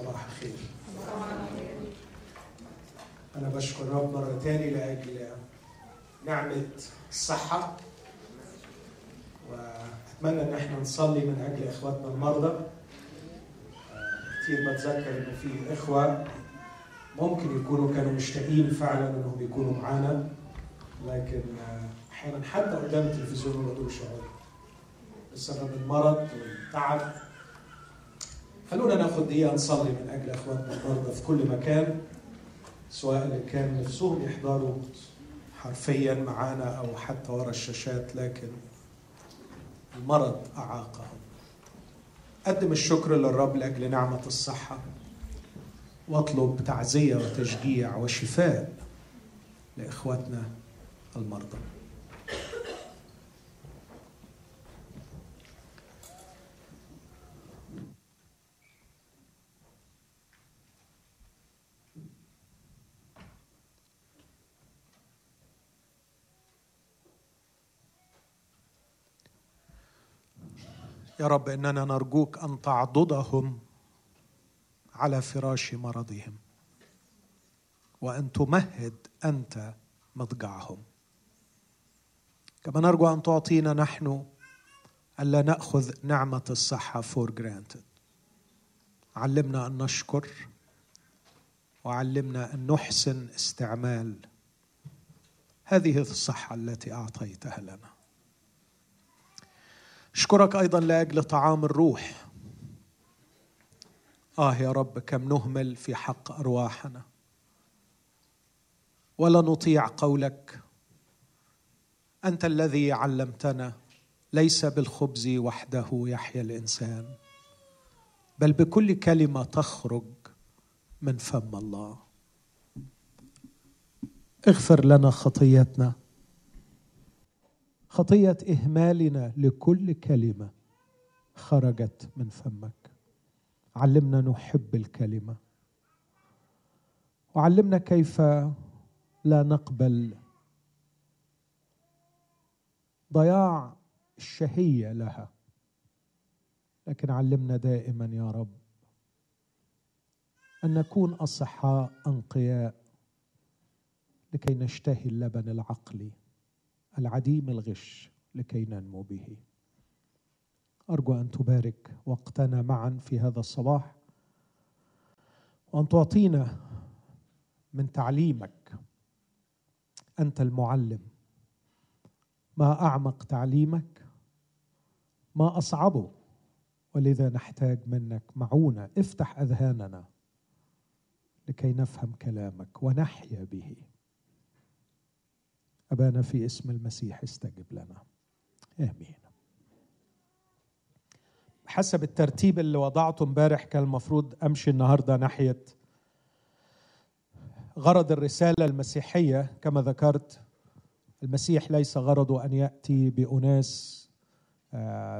صباح الخير. أنا بشكر رب مرة تاني لأجل نعمة الصحة وأتمنى إن إحنا نصلي من أجل إخواتنا المرضى. كتير بتذكر إنه في إخوة ممكن يكونوا كانوا مشتاقين فعلا إنهم يكونوا معانا لكن أحيانا حتى قدام التلفزيون ما يقعدوا. بسبب المرض والتعب. خلونا ناخد دقيقة نصلي من أجل إخواتنا المرضى في كل مكان. سواء اللي كان نفسهم يحضروا حرفيا معانا أو حتى ورا الشاشات لكن المرض أعاقهم. قدم الشكر للرب لأجل نعمة الصحة وأطلب تعزية وتشجيع وشفاء لإخواتنا المرضى. يا رب إننا نرجوك أن تعضدهم على فراش مرضهم وأن تمهد أنت مضجعهم. كما نرجو أن تعطينا نحن الا نأخذ نعمة الصحة for granted علمنا أن نشكر وعلمنا أن نحسن استعمال هذه الصحة التي أعطيتها لنا. أشكرك أيضا لأجل طعام الروح. آه يا رب كم نهمل في حق أرواحنا. ولا نطيع قولك. أنت الذي علمتنا ليس بالخبز وحده يحيا الإنسان. بل بكل كلمة تخرج من فم الله. اغفر لنا خطيتنا. خطية إهمالنا لكل كلمة خرجت من فمك. علمنا نحب الكلمة. وعلمنا كيف لا نقبل ضياع الشهية لها. لكن علمنا دائما يا رب أن نكون أصحاء أنقياء لكي نشتهي اللبن العقلي. العديم الغش لكي ننمو به. أرجو أن تبارك وقتنا معا في هذا الصباح وأن تعطينا من تعليمك أنت المعلم. ما أعمق تعليمك ما أصعبه ولذا نحتاج منك معونة. افتح أذهاننا لكي نفهم كلامك ونحيا به. أبانا في اسم المسيح استجب لنا. آمين. حسب الترتيب اللي وضعته امبارح كان المفروض أمشي النهاردة ناحية غرض الرسالة المسيحية. كما ذكرت المسيح ليس غرضه أن يأتي بأناس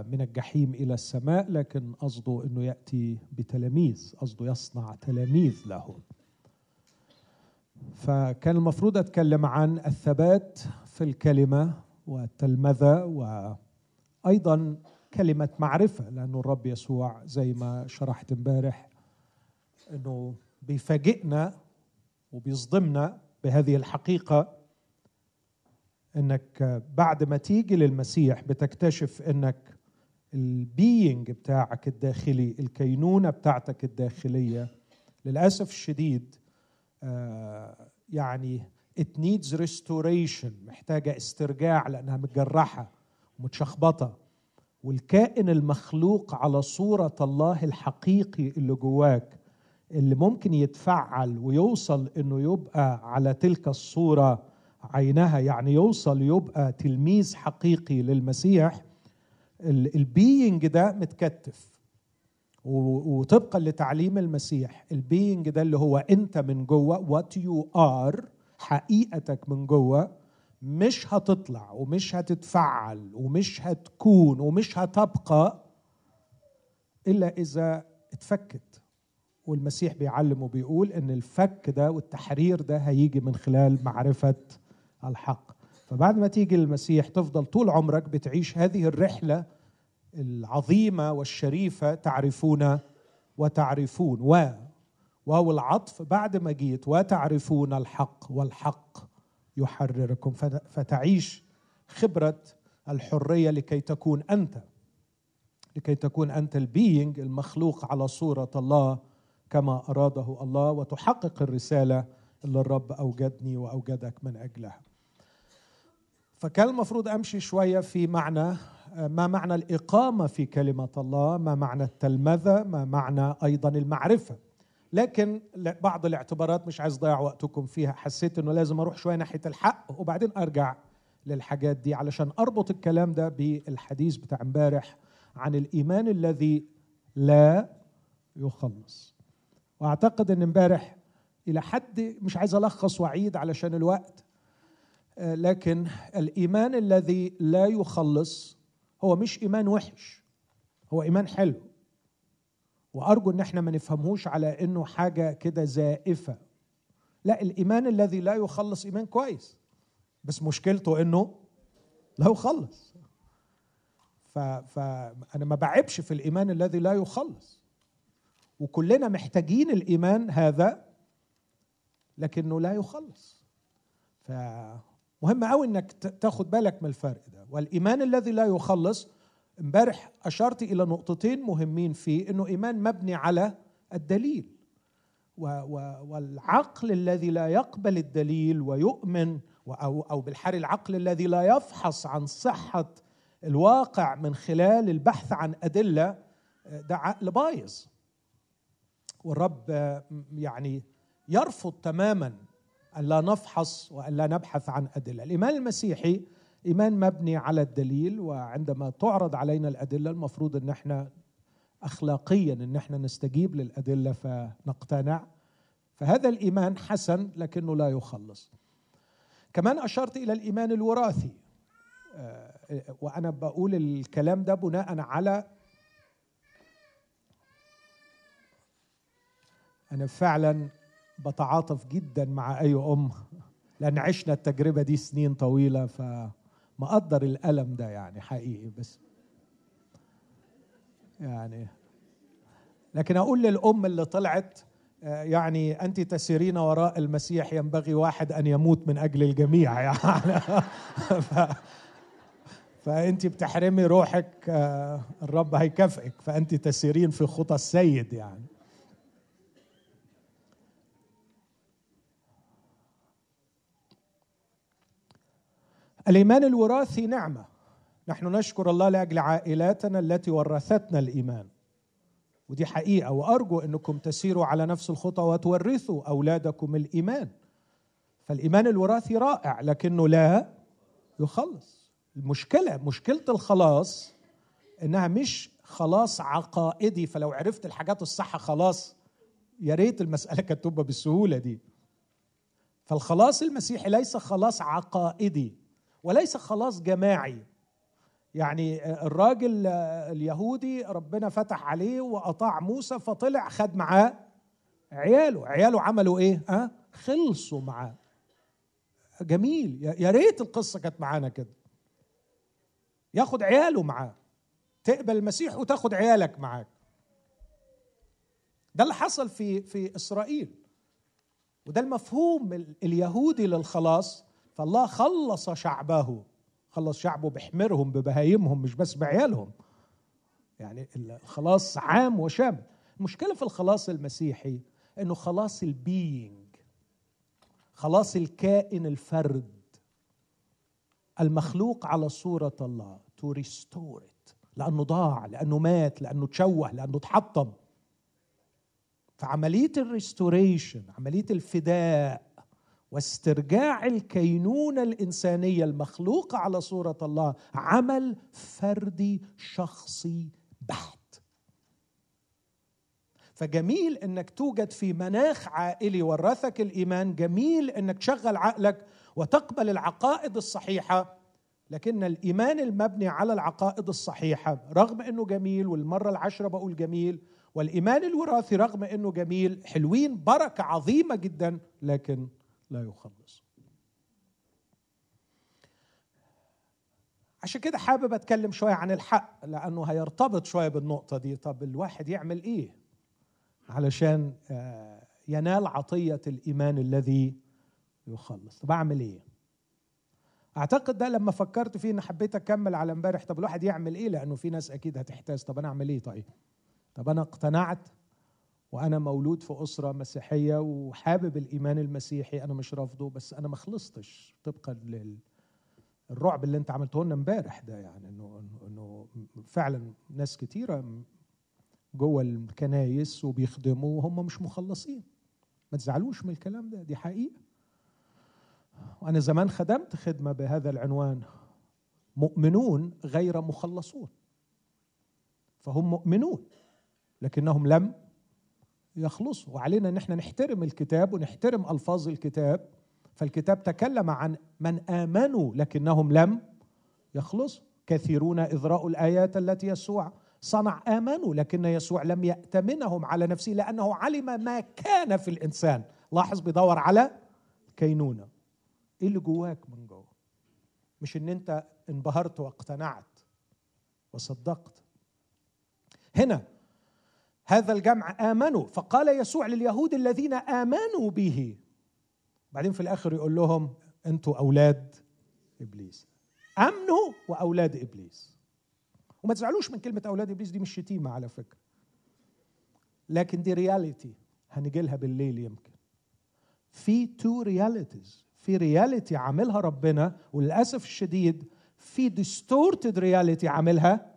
من الجحيم إلى السماء لكن قصده أنه يأتي بتلاميذ قصده يصنع تلاميذ له. فكان المفروض أتكلم عن الثبات في الكلمة والتلمذة وأيضا كلمة معرفة لأنه الرب يسوع زي ما شرحت امبارح إنه بيفاجئنا وبيصدمنا بهذه الحقيقة إنك بعد ما تيجي للمسيح بتكتشف إنك البينج بتاعك الداخلي الكينونة بتاعتك الداخلية للأسف الشديد يعني it needs restoration محتاجة استرجاع لأنها متجرحة ومتشخبطة. والكائن المخلوق على صورة الله الحقيقي اللي جواك اللي ممكن يتفعل ويوصل إنه يبقى على تلك الصورة عينها يعني يوصل يبقى تلميذ حقيقي للمسيح. البينج ده متكتف. وطبقا لتعليم المسيح ال being ده اللي هو أنت من جوه what you are حقيقتك من جوه مش هتطلع ومش هتتفعل ومش هتكون ومش هتبقى إلا إذا اتفكت. والمسيح بيعلم وبيقول إن الفك ده والتحرير ده هيجي من خلال معرفة الحق. فبعد ما تيجي المسيح تفضل طول عمرك بتعيش هذه الرحلة العظيمة والشريفة تعرفون وتعرفون واو العطف بعد ما جيت وتعرفون الحق والحق يحرركم فتعيش خبرة الحرية لكي تكون أنت لكي تكون أنت ال being المخلوق على صورة الله كما أراده الله وتحقق الرسالة اللي الرب أوجدني وأوجدك من أجلها. فكان المفروض أمشي شوية في معنى ما معنى الإقامة في كلمة الله، ما معنى التلمذة، ما معنى أيضا المعرفة. لكن بعض الاعتبارات مش عايز اضيع وقتكم فيها، حسيت إنه لازم أروح شوية ناحية الحق وبعدين أرجع للحاجات دي علشان أربط الكلام ده بالحديث بتاع امبارح عن الإيمان الذي لا يخلص. وأعتقد إن امبارح إلى حد مش عايز ألخص وأعيد علشان الوقت آه، لكن الإيمان الذي لا يخلص هو مش إيمان وحش هو إيمان حلو. وأرجو إن إحنا ما نفهمهوش على إنه حاجة كده زائفة. لا الإيمان الذي لا يخلص إيمان كويس بس مشكلته إنه لا يخلص. فانا ما بعبش في الإيمان الذي لا يخلص. وكلنا محتاجين الإيمان هذا لكنه لا يخلص. فمهم قوي إنك تاخد بالك من الفرق ده. والإيمان الذي لا يخلص امبارح أشرت إلى نقطتين مهمين فيه إنه إيمان مبني على الدليل. والعقل الذي لا يقبل الدليل ويؤمن أو أو بالحري العقل الذي لا يفحص عن صحة الواقع من خلال البحث عن أدلة ده عقل بايظ. والرب يعني يرفض تماما أن لا نفحص وأن لا نبحث عن أدلة. الإيمان المسيحي إيمان مبني على الدليل وعندما تعرض علينا الأدلة المفروض أن إحنا أخلاقيا أن إحنا نستجيب للأدلة فنقتنع. فهذا الإيمان حسن لكنه لا يخلص. كمان أشرت إلى الإيمان الوراثي. آه، وأنا بقول الكلام ده بناء على أنا فعلا بتعاطف جدا مع أي أم لأن عشنا التجربة دي سنين طويلة فمقدر الألم ده يعني حقيقي بس. يعني لكن أقول للأم اللي طلعت يعني أنت تسيرين وراء المسيح ينبغي واحد أن يموت من أجل الجميع يعني. ف... فأنت بتحرمي روحك الرب هيكافئك فأنت تسيرين في خطى السيد يعني. الإيمان الوراثي نعمة. نحن نشكر الله لأجل عائلاتنا التي ورثتنا الإيمان. ودي حقيقة وأرجو أنكم تسيروا على نفس الخطى وتورثوا أولادكم الإيمان. فالإيمان الوراثي رائع لكنه لا يخلص. المشكلة مشكلة الخلاص إنها مش خلاص عقائدي. فلو عرفت الحاجات الصح خلاص يا ريت المسألة كانت تبقى بالسهولة دي. فالخلاص المسيحي ليس خلاص عقائدي. وليس خلاص جماعي. يعني الراجل اليهودي ربنا فتح عليه وأطاع موسى فطلع خد معاه عياله. عياله عملوا إيه؟ ها؟ خلصوا معاه. جميل. يا ريت القصة كانت معانا كده. ياخد عياله معاه. تقبل المسيح وتاخد عيالك معاك. ده اللي حصل في في إسرائيل. وده المفهوم اليهودي للخلاص. فالله خلص شعبه خلص شعبه بحمرهم ببهايمهم مش بس بعيالهم. يعني الخلاص عام وشامل المشكلة في الخلاص المسيحي إنه خلاص ال being خلاص الكائن الفرد المخلوق على صورة الله to restore لأنه ضاع لأنه مات لأنه تشوه لأنه تحطم فعملية ال restoration عملية الفداء واسترجاع الكينونة الإنسانية المخلوقة على صورة الله عمل فردي شخصي بحت. فجميل إنك توجد في مناخ عائلي ورثك الإيمان جميل إنك تشغل عقلك وتقبل العقائد الصحيحة لكن الإيمان المبني على العقائد الصحيحة رغم إنه جميل والمرة العشرة بقول جميل والإيمان الوراثي رغم إنه جميل حلوين بركة عظيمة جدا لكن لا يخلص. عشان كده حابب أتكلم شوية عن الحق لأنه هيرتبط شوية بالنقطة دي. طب الواحد يعمل إيه علشان آه، ينال عطية الإيمان الذي يخلص؟ طب أعمل إيه؟ أعتقد ده لما فكرت فيه ان حبيت أكمل على إمبارح طب الواحد يعمل إيه؟ لأنه في ناس أكيد هتحتاج. طب أنا أعمل إيه طيب؟ طب أنا اقتنعت وأنا مولود في أسرة مسيحية وحابب الإيمان المسيحي أنا مش رافضه بس أنا ما خلصتش طبقا للرعب اللي أنت عملته لنا امبارح ده يعني إنه إنه فعلا ناس كتيرة جوه الكنايس وبيخدموا وهم مش مخلصين. ما تزعلوش من الكلام ده دي حقيقة. وأنا زمان خدمت خدمة بهذا العنوان مؤمنون غير مخلصون. فهم مؤمنون لكنهم لم يخلصوا وعلينا إن إحنا نحترم الكتاب ونحترم ألفاظ الكتاب. فالكتاب تكلم عن من آمنوا لكنهم لم يخلصوا كثيرون اذراء الآيات التي يسوع صنع. آمنوا لكن يسوع لم يأتمنهم على نفسه لأنه علم ما كان في الإنسان. لاحظ بيدور على كينونة. إيه اللي جواك من جوه؟ مش إن أنت انبهرت واقتنعت وصدقت. هنا هذا الجمع آمنوا. فقال يسوع لليهود الذين آمنوا به. بعدين في الآخر يقول لهم أنتوا أولاد إبليس. أمنوا وأولاد إبليس. وما تزعلوش من كلمة أولاد إبليس دي مش شتيمة على فكرة. لكن دي reality هنجي لها بالليل يمكن. في two realities في reality عاملها ربنا وللأسف الشديد في distorted reality عاملها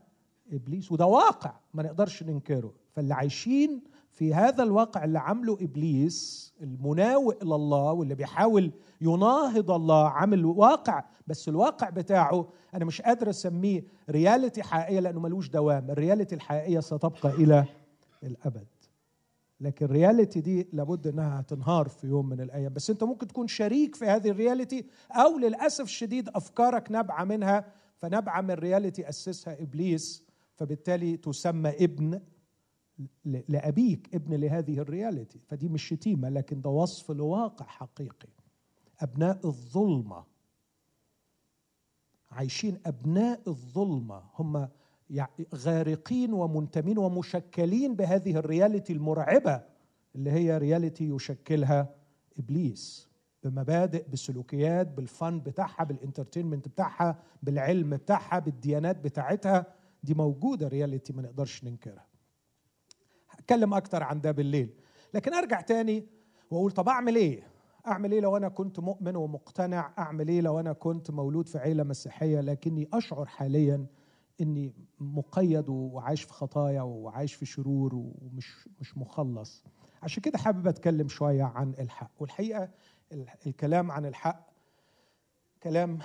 إبليس. وده واقع ما نقدرش ننكره. فاللي عايشين في هذا الواقع اللي عامله إبليس المناوئ لله واللي بيحاول يناهض الله عامل واقع بس الواقع بتاعه أنا مش قادر أسميه reality حقيقية لأنه ملوش دوام ال reality الحقيقية ستبقى إلى الأبد. لكن ال reality دي لابد إنها تنهار في يوم من الأيام. بس أنت ممكن تكون شريك في هذه ال reality أو للأسف الشديد أفكارك نابعة منها فنابعة من reality أسسها إبليس فبالتالي تسمى ابن لأبيك ابن لهذه ال reality. فدي مش شتيمة لكن ده وصف لواقع حقيقي. أبناء الظلمة. عايشين أبناء الظلمة. هم غارقين ومنتمين ومشكلين بهذه ال reality المرعبة اللي هي reality يشكلها إبليس. بمبادئ بسلوكيات بالفن بتاعها بال entertainment بتاعها بالعلم بتاعها بالديانات بتاعتها. دي موجودة رياليتي ما نقدرش ننكرها. هتكلم أكتر عن ده بالليل. لكن أرجع تاني وأقول طب أعمل إيه؟ أعمل إيه لو أنا كنت مؤمن ومقتنع؟ أعمل إيه لو أنا كنت مولود في عيلة مسيحية لكني أشعر حاليا إني مقيد وعايش في خطايا وعايش في شرور ومش مش مخلص؟ عشان كده حابب أتكلم شوية عن الحق. والحقيقة الكلام عن الحق كلام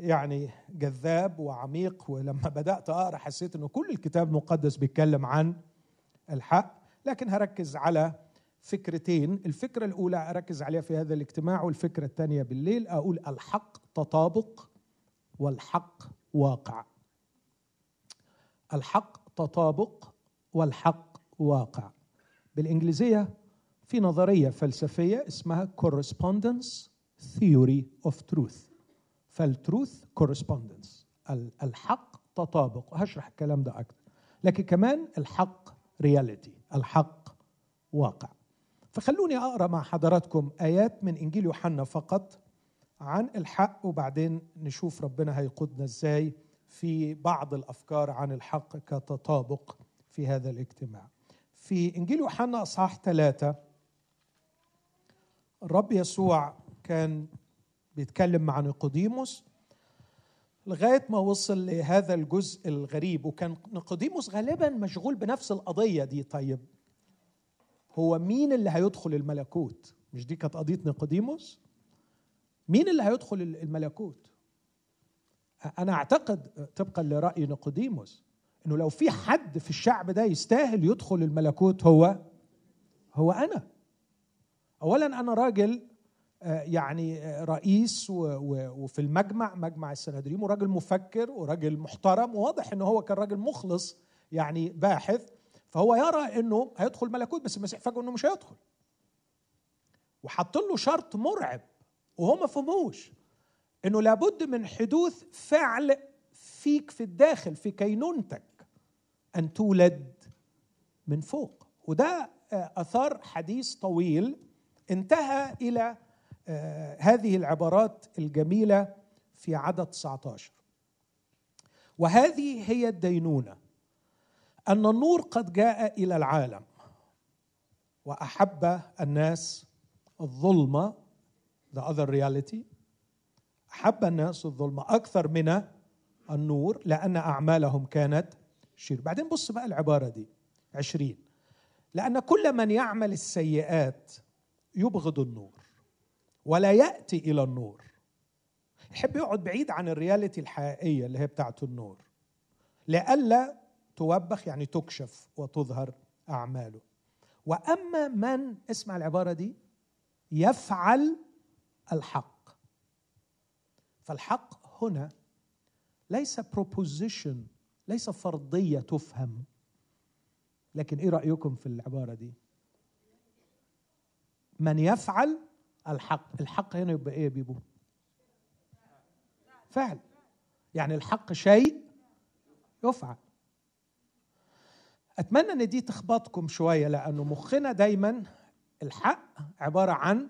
يعني جذاب وعميق ولما بدأت أقرأ حسيت إنه كل الكتاب المقدس بيتكلم عن الحق لكن هركز على فكرتين. الفكرة الأولى أركز عليها في هذا الاجتماع والفكرة الثانية بالليل أقول الحق تطابق والحق واقع. الحق تطابق والحق واقع. بالإنجليزية في نظرية فلسفية اسمها correspondence theory of truth. فالتروث correspondence. الحق تطابق. وهشرح الكلام ده أكثر لكن كمان الحق reality الحق واقع فخلوني أقرأ مع حضراتكم آيات من إنجيل يوحنا فقط عن الحق وبعدين نشوف ربنا هيقودنا إزاي في بعض الأفكار عن الحق كتطابق في هذا الاجتماع. في إنجيل يوحنا أصحاح ثلاثة الرب يسوع كان بيتكلم مع نيقوديموس لغاية ما وصل لهذا الجزء الغريب وكان نيقوديموس غالبا مشغول بنفس القضية دي طيب هو مين اللي هيدخل الملكوت؟ مش دي كانت قضية نيقوديموس؟ مين اللي هيدخل الملكوت؟ أنا أعتقد طبقا لرأي نيقوديموس إنه لو في حد في الشعب ده يستاهل يدخل الملكوت هو هو أنا اولا أنا راجل يعني رئيس وفي المجمع مجمع السنهدريم وراجل مفكر وراجل محترم وواضح انه هو كان راجل مخلص يعني باحث فهو يرى إنه هيدخل ملكوت بس المسيح فاجئه إنه مش هيدخل. وحط له شرط مرعب وهو ما فهموش إنه لابد من حدوث فعل فيك في الداخل في كينونتك أن تولد من فوق. وده آه، أثار حديث طويل انتهى إلى هذه العبارات الجميلة في عدد 19 وهذه هي الدينونة أن النور قد جاء إلى العالم وأحب الناس الظلمه the other reality أحب الناس الظلمه أكثر من النور لأن أعمالهم كانت شريرة بعدين بص بقى العبارة دي عشرين. لأن كل من يعمل السيئات يبغض النور. ولا يأتي إلى النور. يحب يقعد بعيد عن ال reality الحقيقية اللي هي بتاعت النور. لئلا توبخ يعني تكشف وتظهر أعماله. وأما من اسمع العبارة دي يفعل الحق. فالحق هنا ليس بروبوزيشن ليس فرضية تفهم. لكن إيه رأيكم في العبارة دي؟ من يفعل الحق الحق هنا يبقى إيه يا بيبو؟ فعل. يعني الحق شيء يفعل. أتمنى إن دي تخبطكم شوية لأنه مخنا دايما الحق عبارة عن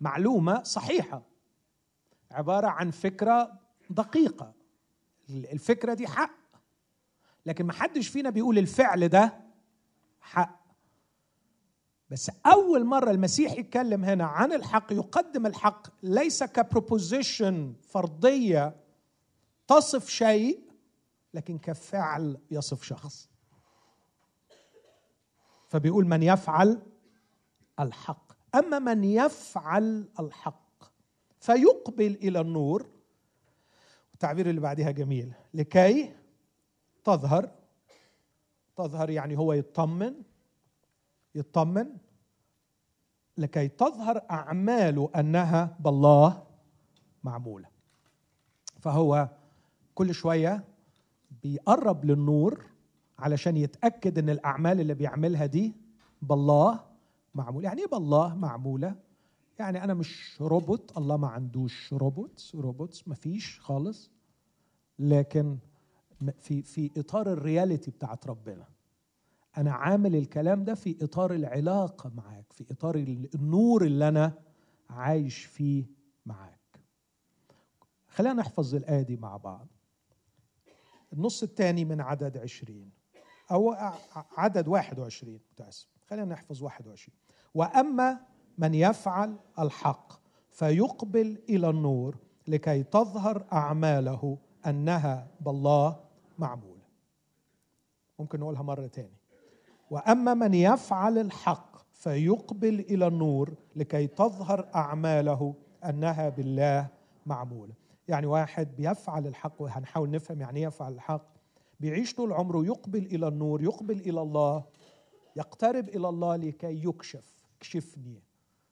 معلومة صحيحة عبارة عن فكرة دقيقة. الفكرة دي حق. لكن ما حدش فينا بيقول الفعل ده حق. بس أول مرة المسيح يتكلم هنا عن الحق يقدم الحق ليس كبروبوزيشن فرضيه تصف شيء لكن كفعل يصف شخص. فبيقول من يفعل الحق. أما من يفعل الحق فيقبل إلى النور. التعبير اللي بعدها جميل. لكي تظهر تظهر يعني هو يطمن يطمن لكي تظهر اعماله أنها بالله معمولة. فهو كل شوية بيقرب للنور علشان يتأكد إن الأعمال اللي بيعملها دي بالله معمولة. يعني إيه بالله معمولة؟ يعني أنا مش روبوت الله ما عندوش robots robots ما فيش خالص لكن في في إطار ال reality بتاعت ربنا. أنا عامل الكلام ده في إطار العلاقة معاك في إطار النور اللي أنا عايش فيه معاك. خلينا نحفظ الآية دي مع بعض. النص الثاني من عدد عشرين أو عدد واحد وعشرين متأسف. خلينا نحفظ واحد وعشرين. وأما من يفعل الحق فيقبل إلى النور لكي تظهر أعماله أنها بالله معمولة. ممكن نقولها مرة تاني. وأما من يفعل الحق فيقبل إلى النور لكي تظهر أعماله أنها بالله معمولة. يعني واحد بيفعل الحق وهنحاول نفهم يعني إيه يفعل الحق. بيعيش طول عمره يقبل إلى النور يقبل إلى الله يقترب إلى الله لكي يكشف. اكشفني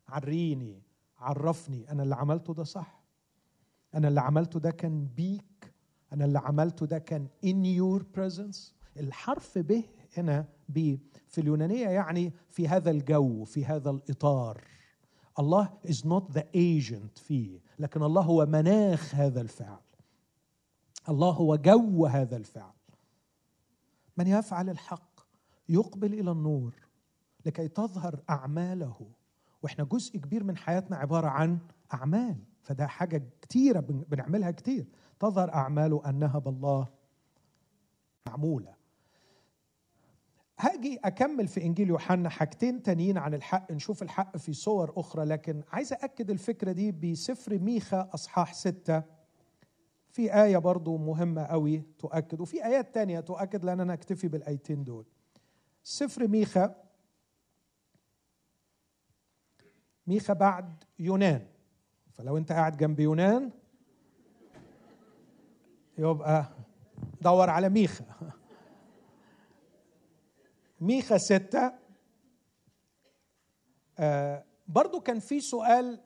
عريني عرفني أنا اللي عملته ده صح؟ أنا اللي عملته ده كان بيك؟ أنا اللي عملته ده كان in your presence الحرف به هنا ب. في اليونانية يعني في هذا الجو في هذا الإطار. الله is not the agent فيه لكن الله هو مناخ هذا الفعل. الله هو جو هذا الفعل. من يفعل الحق يقبل إلى النور لكي تظهر أعماله. وإحنا جزء كبير من حياتنا عبارة عن أعمال فده حاجة كتيرة بنعملها كتير. تظهر أعماله أنها بالله معمولة. هاجي أكمل في إنجيل يوحنا حاجتين تانيين عن الحق نشوف الحق في صور أخرى لكن عايز اكد الفكرة دي بسفر ميخا أصحاح ستة. في آية برضو مهمة قوي تؤكد وفي آيات تانية تؤكد لأن أنا أكتفي بالآيتين دول. سفر ميخا ميخا بعد يونان. فلو أنت قاعد جنب يونان يبقى دور على ميخا. ميخا ستة. آه برضو كان في سؤال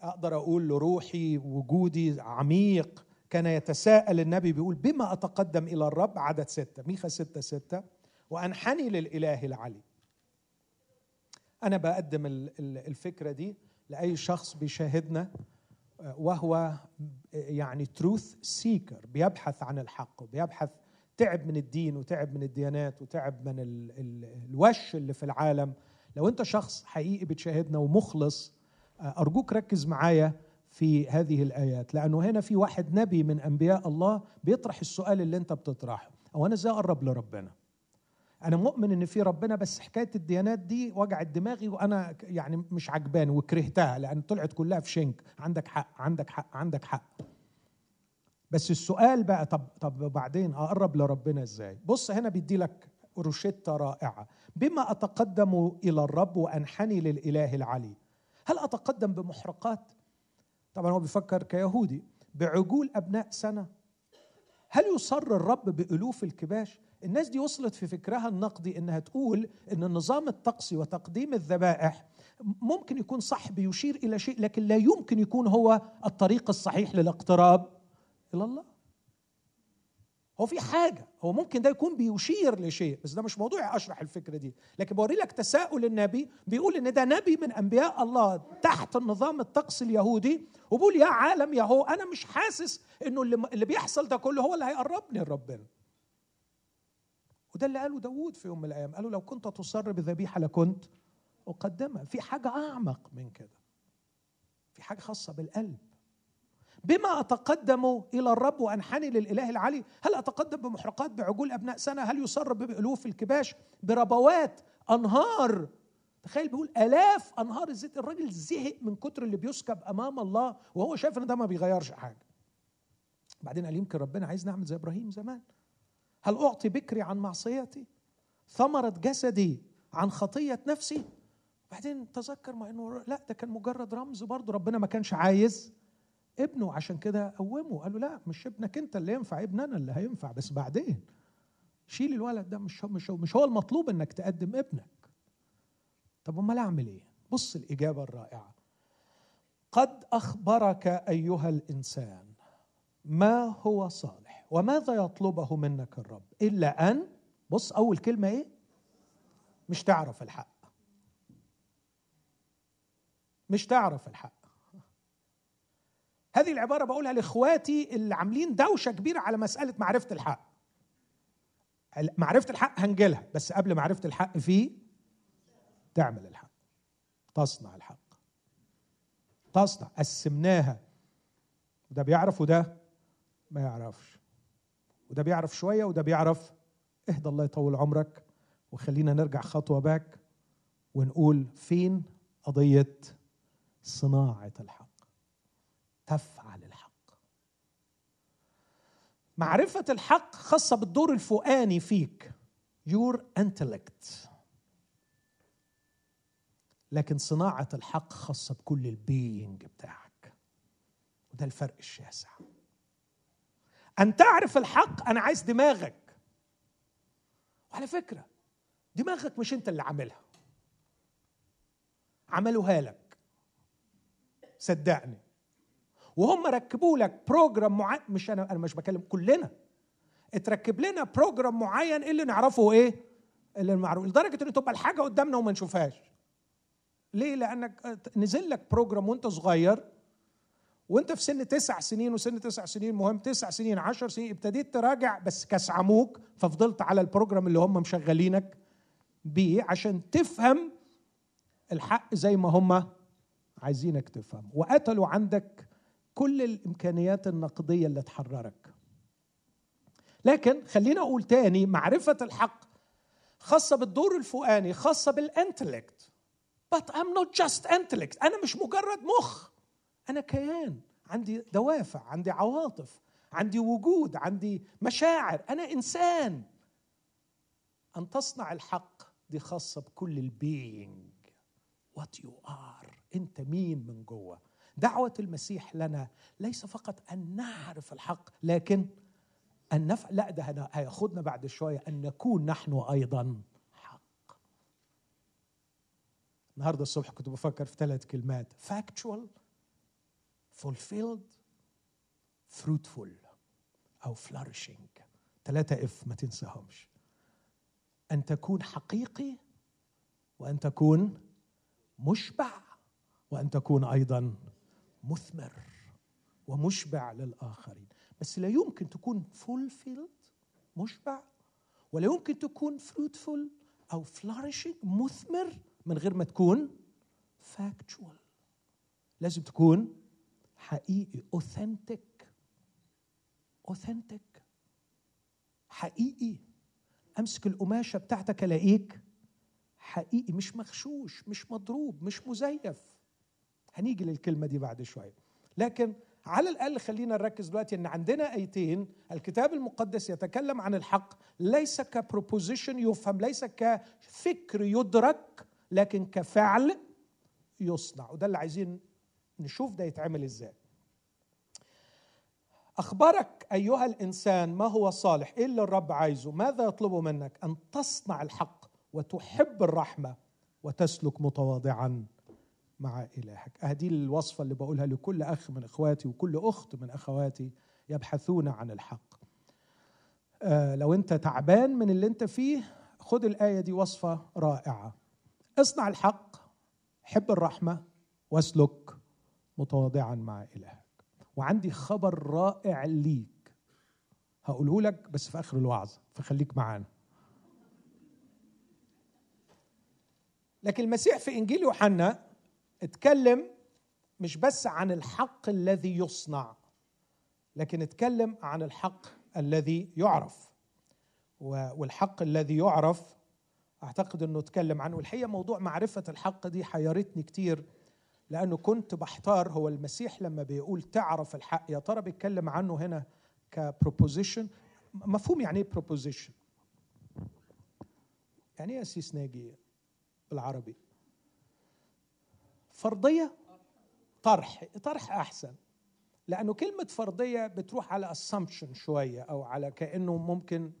أقدر أقول لروحي وجودي عميق. كان يتساءل النبي بيقول بما أتقدم إلى الرب عدد ستة ميخا ستة ستة وأنحني للإله العلي. أنا بقدم الفكرة دي لأي شخص بيشاهدنا آه، وهو يعني تروث سيكر بيبحث عن الحق وبيبحث تعب من الدين وتعب من الديانات وتعب من ال ال الوش اللي في العالم. لو انت شخص حقيقي بتشاهدنا ومخلص آه، أرجوك ركز معايا في هذه الآيات لأنه هنا في واحد نبي من أنبياء الله بيطرح السؤال اللي انت بتطرحه. أو أنا إزاي أقرب لربنا؟ أنا مؤمن إن في ربنا بس حكاية الديانات دي وجعت دماغي وأنا يعني مش عجباني وكرهتها لأن طلعت كلها في شنك. عندك حق عندك حق عندك حق. بس السؤال بقى طب طب وبعدين أقرب لربنا إزاي؟ بص هنا بيدي لك روشتة رائعة. بما أتقدم إلى الرب وأنحني للإله العلي هل أتقدم بمحرقات؟ طبعا هو بيفكر كيهودي. بعجول أبناء سنة. هل يصر الرب بألوف الكباش؟ الناس دي وصلت في فكرها النقدي إنها تقول إن النظام الطقسي وتقديم الذبائح ممكن يكون صح بيشير إلى شيء لكن لا يمكن يكون هو الطريق الصحيح للاقتراب. إلى الله. هو في حاجة هو ممكن ده يكون بيشير لشيء بس ده مش موضوعي أشرح الفكرة دي. لكن بوري لك تساؤل النبي بيقول إن ده نبي من أنبياء الله تحت النظام الطقس اليهودي وبيقول يا عالم يا هو أنا مش حاسس إنه اللي بيحصل ده كله هو اللي هيقربني لربنا. وده اللي قاله داوود في يوم من الأيام. قالوا لو كنت تصر بذبيحة لكنت أقدمها. في حاجة أعمق من كده. في حاجة خاصة بالقلب. بما أتقدم إلى الرب وأنحني للإله العلي هل أتقدم بمحرقات بعجول أبناء سنة؟ هل يصر بألوف الكباش؟ بربوات أنهار. تخيل بيقول آلاف أنهار الزيت. الراجل زهق من كتر اللي بيسكب أمام الله وهو شايف إن ده ما بيغيرش حاجة. بعدين قال يمكن ربنا عايز نعمل زي إبراهيم زمان. هل أعطي بكري عن معصيتي؟ ثمرة جسدي عن خطية نفسي؟ بعدين تذكر ما إنه لا ده كان مجرد رمز برضه. ربنا ما كانش عايز ابنه عشان كده قومه قال له لا مش ابنك انت اللي ينفع ابننا اللي هينفع بس بعدين. شيل الولد ده مش هو مش هو مش هو المطلوب انك تقدم ابنك. طب امال اعمل إيه؟ بص الإجابة الرائعة. قد أخبرك أيها الإنسان ما هو صالح وماذا يطلبه منك الرب؟ إلا أن بص أول كلمة إيه؟ مش تعرف الحق. مش تعرف الحق. هذه العبارة بقولها لإخواتي اللي عاملين دوشة كبيرة على مسألة معرفة الحق. معرفة الحق هنجيلها بس قبل معرفة الحق في تعمل الحق. تصنع الحق. تصنع. قسمناها. ده بيعرف وده ما يعرفش. وده بيعرف شوية وده بيعرف اهدى الله يطول عمرك. وخلينا نرجع خطوة back ونقول فين قضية صناعة الحق. تفعل الحق. معرفة الحق خاصة بالدور الفوقاني فيك. your intellect لكن صناعة الحق خاصة بكل ال being بتاعك. وده الفرق الشاسع. أن تعرف الحق أنا عايز دماغك. وعلى فكرة دماغك مش أنت اللي عاملها. عملوها لك. صدقني. وهم ركبوا لك program معين مش أنا أنا مش بكلم كلنا. اتركب لنا program معين اللي نعرفه إيه؟ اللي معروف. لدرجة ان تبقى الحاجة قدامنا وما نشوفهاش. ليه؟ لأنك نزل لك program وأنت صغير وأنت في سن تسع سنين وسن تسع سنين مهم تسع سنين عشر سنين ابتديت تراجع بس كسعموك ففضلت على ال program اللي هم مشغلينك بيه عشان تفهم الحق زي ما هم عايزينك تفهم. وقتلوا عندك كل الإمكانيات النقدية اللي تحررك. لكن خلينا أقول تاني معرفة الحق خاصة بالدور الفوقاني خاصة بال intellect but I'm not just intellect أنا مش مجرد مخ. أنا كيان. عندي دوافع عندي عواطف عندي وجود عندي مشاعر. أنا إنسان. أن تصنع الحق دي خاصة بكل ال being what you are. أنت مين من جوه؟ دعوة المسيح لنا ليس فقط أن نعرف الحق لكن أن نفعل لا ده هياخدنا بعد شوية أن نكون نحن أيضا حق. النهاردة الصبح كنت بفكر في ثلاث كلمات factual fulfilled fruitful أو flourishing. ثلاثة اف ما تنساهمش. أن تكون حقيقي وأن تكون مشبع وأن تكون أيضا مثمر ومشبع للآخرين. بس لا يمكن تكون فولفيلد مشبع ولا يمكن تكون fruitful أو flourishing مثمر من غير ما تكون factual. لازم تكون حقيقي authentic authentic. حقيقي. أمسك القماشة بتاعتك ألاقيك حقيقي مش مغشوش مش مضروب مش مزيف. هنيجي للكلمة دي بعد شوية. لكن على الأقل خلينا نركز دلوقتي إن عندنا أيتين الكتاب المقدس يتكلم عن الحق ليس كبروبوزيشن يفهم ليس كفكر يدرك لكن كفعل يصنع. وده اللي عايزين نشوف ده يتعمل إزاي. أخبرك أيها الإنسان ما هو صالح إيه اللي الرب عايزه؟ ماذا يطلبه منك؟ أن تصنع الحق وتحب الرحمة وتسلك متواضعا. مع إلهك. هذه الوصفة اللي بقولها لكل أخ من إخواتي وكل أخت من أخواتي يبحثون عن الحق. آه لو أنت تعبان من اللي أنت فيه خد الآية دي وصفة رائعة. اصنع الحق حب الرحمة واسلك متواضعا مع إلهك. وعندي خبر رائع ليك. هقوله لك بس في آخر الوعظ فخليك معانا. لكن المسيح في إنجيل يوحنا اتكلم مش بس عن الحق الذي يصنع لكن اتكلم عن الحق الذي يعرف. والحق الذي يعرف أعتقد إنه اتكلم عنه. والحقيقة موضوع معرفة الحق دي حيرتني كتير لأنه كنت بحتار. هو المسيح لما بيقول تعرف الحق يا ترى بيتكلم عنه هنا ك proposition مفهوم يعني إيه proposition يعني إيه يا قسيس ناجي بالعربي؟ فرضية طرح طرح أحسن. لأنه كلمة فرضية بتروح على assumption شوية أو على كأنه ممكن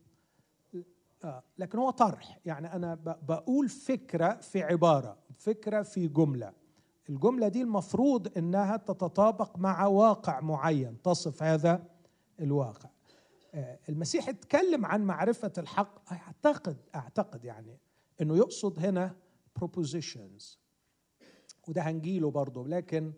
آه لكن هو طرح. يعني أنا بقول فكرة في عبارة فكرة في جملة. الجملة دي المفروض إنها تتطابق مع واقع معين تصف هذا الواقع. آه المسيح اتكلم عن معرفة الحق. أعتقد أعتقد يعني إنه يقصد هنا propositions. وده هنجيله برضه. لكن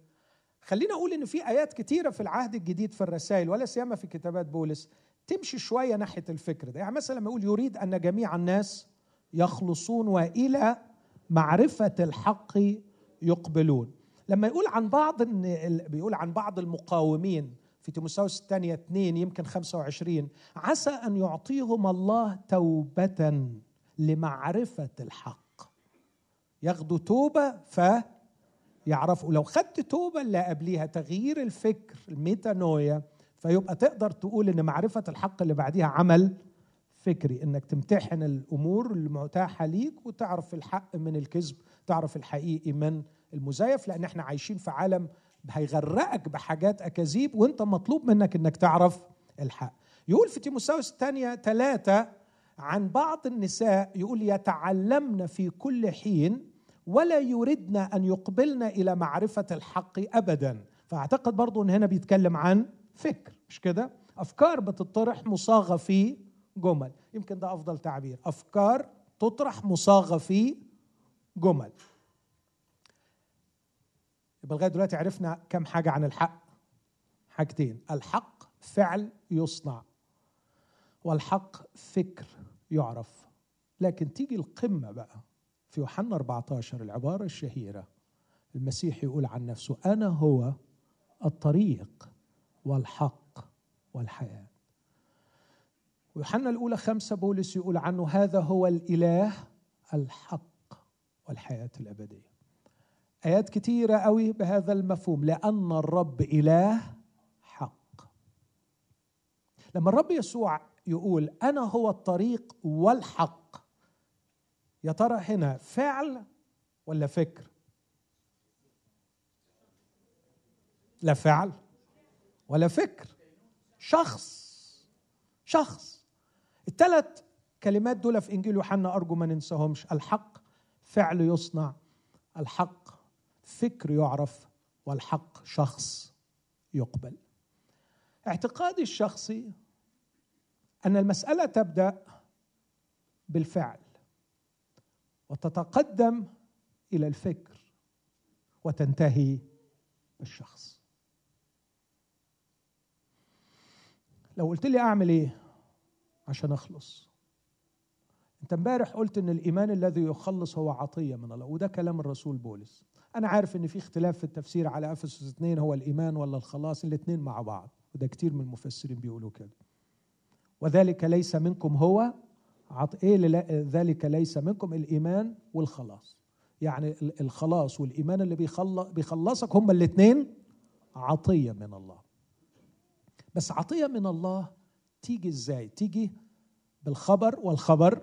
خلينا أقول إن في آيات كتيرة في العهد الجديد في الرسائل ولا سيما في كتابات بولس تمشي شوية ناحية الفكر ده. يعني مثلا لما يقول يريد أن جميع الناس يخلصون وإلى معرفة الحق يقبلون. لما يقول عن بعض بيقول عن بعض المقاومين في تيموساوس الثانية اثنين يمكن 25 عسى أن يعطيهم الله توبة لمعرفة الحق. ياخدوا توبة ف يعرفوا لو خدت توبة اللي قبليها تغيير الفكر الميتانويا فيبقى تقدر تقول إن معرفة الحق اللي بعديها عمل فكري إنك تمتحن الأمور المتاحة ليك وتعرف الحق من الكذب تعرف الحقيقي من المزيف لأن إحنا عايشين في عالم هيغرقك بحاجات أكاذيب وإنت مطلوب منك إنك تعرف الحق. يقول في تيموساوس الثانية ثلاثة عن بعض النساء يقول يتعلمن في كل حين ولا يردن أن يقبلن إلى معرفة الحق ابدا. فأعتقد برضو إن هنا بيتكلم عن فكر مش كده؟ أفكار بتطرح مصاغة في جمل. يمكن ده أفضل تعبير. أفكار تطرح مصاغة في جمل. يبقى لغاية دلوقتي عرفنا كم حاجة عن الحق. حاجتين. الحق فعل يصنع والحق فكر يعرف. لكن تيجي القمة بقى. في يوحنا 14 العبارة الشهيرة. المسيح يقول عن نفسه أنا هو الطريق والحق والحياة. ويوحنا الأولى خمسة بولس يقول عنه هذا هو الإله الحق والحياة الأبدية. آيات كثيرة قوي بهذا المفهوم لأن الرب إله حق. لما الرب يسوع يقول أنا هو الطريق والحق يا ترى هنا فعل ولا فكر؟ لا فعل ولا فكر. شخص. شخص. الثلاث كلمات دول في إنجيل يوحنا أرجو ما ننساهمش. الحق فعل يصنع. الحق فكر يعرف والحق شخص يقبل. اعتقادي الشخصي أن المسألة تبدأ بالفعل. وتتقدم إلى الفكر وتنتهي بالشخص. لو قلت لي أعمل إيه؟ عشان أخلص. أنت امبارح قلت إن الإيمان الذي يخلص هو عطية من الله وده كلام الرسول بولس. أنا عارف إن في اختلاف في التفسير على إفسس اثنين هو الإيمان ولا الخلاص؟ الاثنين مع بعض وده كتير من المفسرين بيقولوا كده. وذلك ليس منكم هو عط... إيه ذلك ليس منكم الإيمان والخلاص. يعني الخلاص والإيمان اللي بيخلص بيخلصك هما الاثنين عطية من الله. بس عطية من الله تيجي إزاي؟ تيجي بالخبر والخبر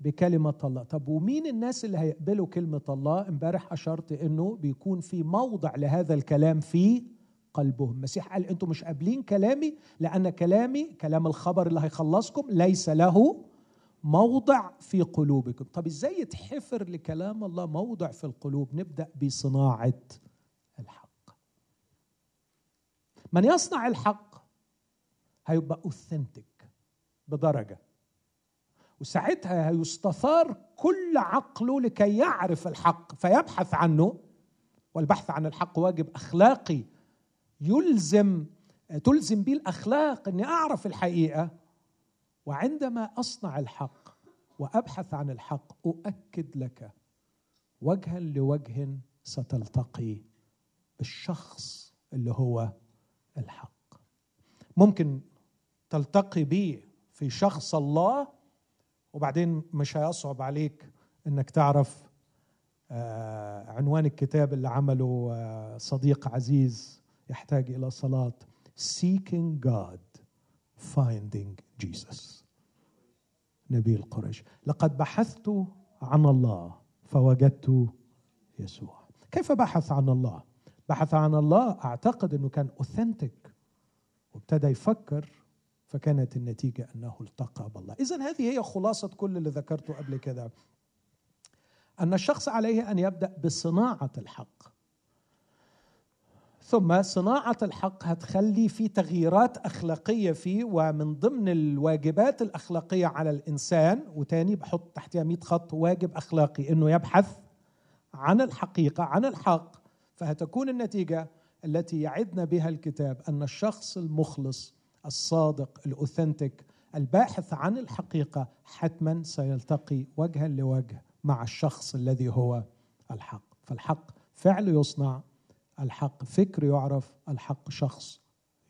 بكلمة الله. طب ومين الناس اللي هيقبلوا كلمة الله؟ امبارح أشرت أنه بيكون في موضع لهذا الكلام في قلبهم. المسيح قال أنتم مش قابلين كلامي لأن كلامي كلام الخبر اللي هيخلصكم ليس له موضع في قلوبكم. طب إزاي يتحفر لكلام الله موضع في القلوب؟ نبدأ بصناعة الحق. من يصنع الحق هيبقى اوثنتك بدرجة وساعتها هيستثار كل عقله لكي يعرف الحق فيبحث عنه والبحث عن الحق واجب أخلاقي. يلزم تلزم به الأخلاق إني أعرف الحقيقة وعندما أصنع الحق وأبحث عن الحق أؤكد لك وجها لوجه ستلتقي بالشخص اللي هو الحق. ممكن تلتقي به في شخص الله وبعدين مش هيصعب عليك إنك تعرف آه، عنوان الكتاب اللي عمله آه، صديق عزيز يحتاج إلى صلاة Seeking God. Finding Jesus. نبيل قريش لقد بحثت عن الله فوجدت يسوع. كيف بحث عن الله؟ بحث عن الله أعتقد إنه كان اوثنتيك وابتدى يفكر فكانت النتيجة أنه التقى بالله. إذا هذه هي خلاصة كل اللي ذكرته قبل كده. أن الشخص عليه أن يبدأ بصناعة الحق. ثم صناعة الحق هتخلي في تغييرات أخلاقية فيه ومن ضمن الواجبات الأخلاقية على الإنسان وتاني بحط تحتها 100 خط واجب أخلاقي أنه يبحث عن الحقيقة عن الحق. فهتكون النتيجة التي يعدنا بها الكتاب أن الشخص المخلص الصادق الأوثنتيك الباحث عن الحقيقة حتما سيلتقي وجها لوجه مع الشخص الذي هو الحق. فالحق فعل يصنع الحق فكر يعرف الحق شخص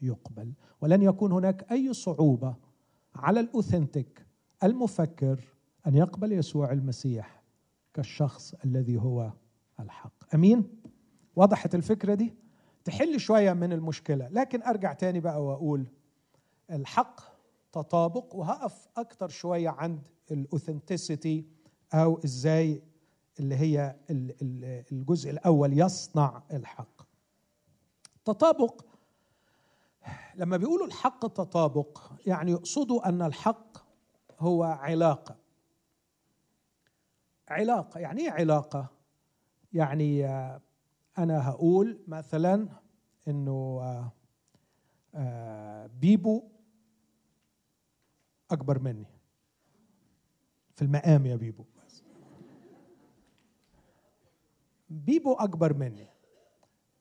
يقبل. ولن يكون هناك أي صعوبة على الأوثنتيك المفكر أن يقبل يسوع المسيح كالشخص الذي هو الحق. أمين؟ وضحت الفكرة دي؟ تحل شوية من المشكلة لكن أرجع تاني بقى وأقول الحق تطابق وهقف أكتر شوية عند الاوثنتسيتي أو إزاي اللي هي الجزء الأول يصنع الحق. تطابق. لما بيقولوا الحق تطابق يعني يقصدوا أن الحق هو علاقة. علاقة يعني إيه علاقة؟ يعني أنا هقول مثلا إنه بيبو أكبر مني. في المقام يا بيبو. بيبو أكبر مني.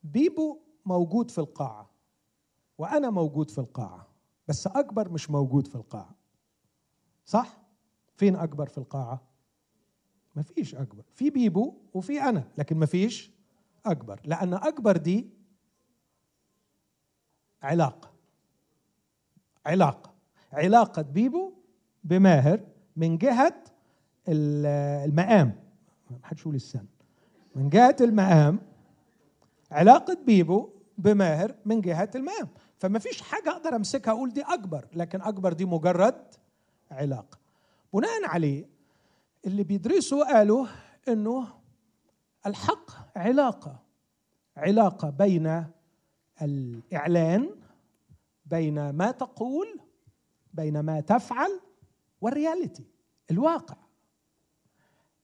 بيبو موجود في القاعة وأنا موجود في القاعة بس أكبر مش موجود في القاعة. صح؟ فين أكبر في القاعة؟ مفيش أكبر. في بيبو وفي أنا لكن مفيش أكبر. لأن أكبر دي علاقة. علاقة. علاقة بيبو بماهر من جهة المقام. ما حدش يقول السن. من جهة المقام علاقة بيبو بماهر من جهة المقام فما فيش حاجة أقدر أمسكها أقول دي أكبر لكن أكبر دي مجرد علاقة. بناء عليه اللي بيدرسوا قالوا أنه الحق علاقة علاقة بين الإعلان بين ما تقول بين ما تفعل والرياليتي الواقع.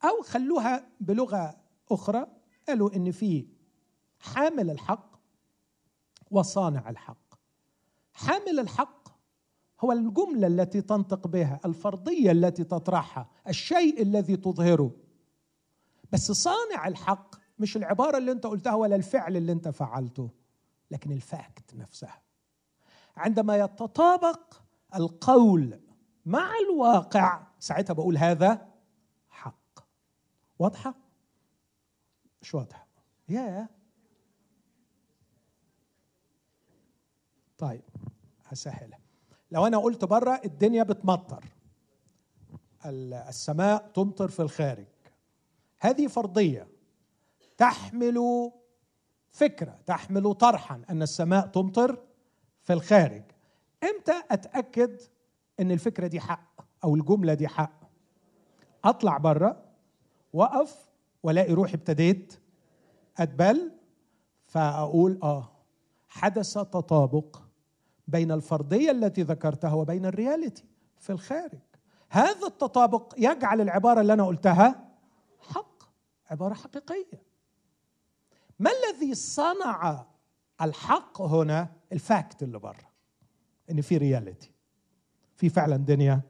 أو خلوها بلغة أخرى قالوا إن في حامل الحق وصانع الحق. حامل الحق هو الجملة التي تنطق بها الفرضية التي تطرحها الشيء الذي تظهره. بس صانع الحق مش العبارة اللي أنت قلتها ولا الفعل اللي أنت فعلته لكن الفاكت نفسها. عندما يتطابق القول مع الواقع ساعتها بقول هذا حق. واضحة؟ مش واضحة. يا طيب هسهلها. لو أنا قلت بره الدنيا بتمطر. السماء تمطر في الخارج. هذه فرضية. تحمل فكرة تحمل طرحا أن السماء تمطر في الخارج. إمتى أتأكد إن الفكرة دي حق أو الجملة دي حق؟ أطلع بره وأقف والاقي روحي ابتديت أتبل فأقول آه حدث تطابق بين الفرضية التي ذكرتها وبين ال reality في الخارج. هذا التطابق يجعل العبارة اللي أنا قلتها حق عبارة حقيقية. ما الذي صنع الحق هنا؟ ال fact اللي بره إن في reality في فعلا دنيا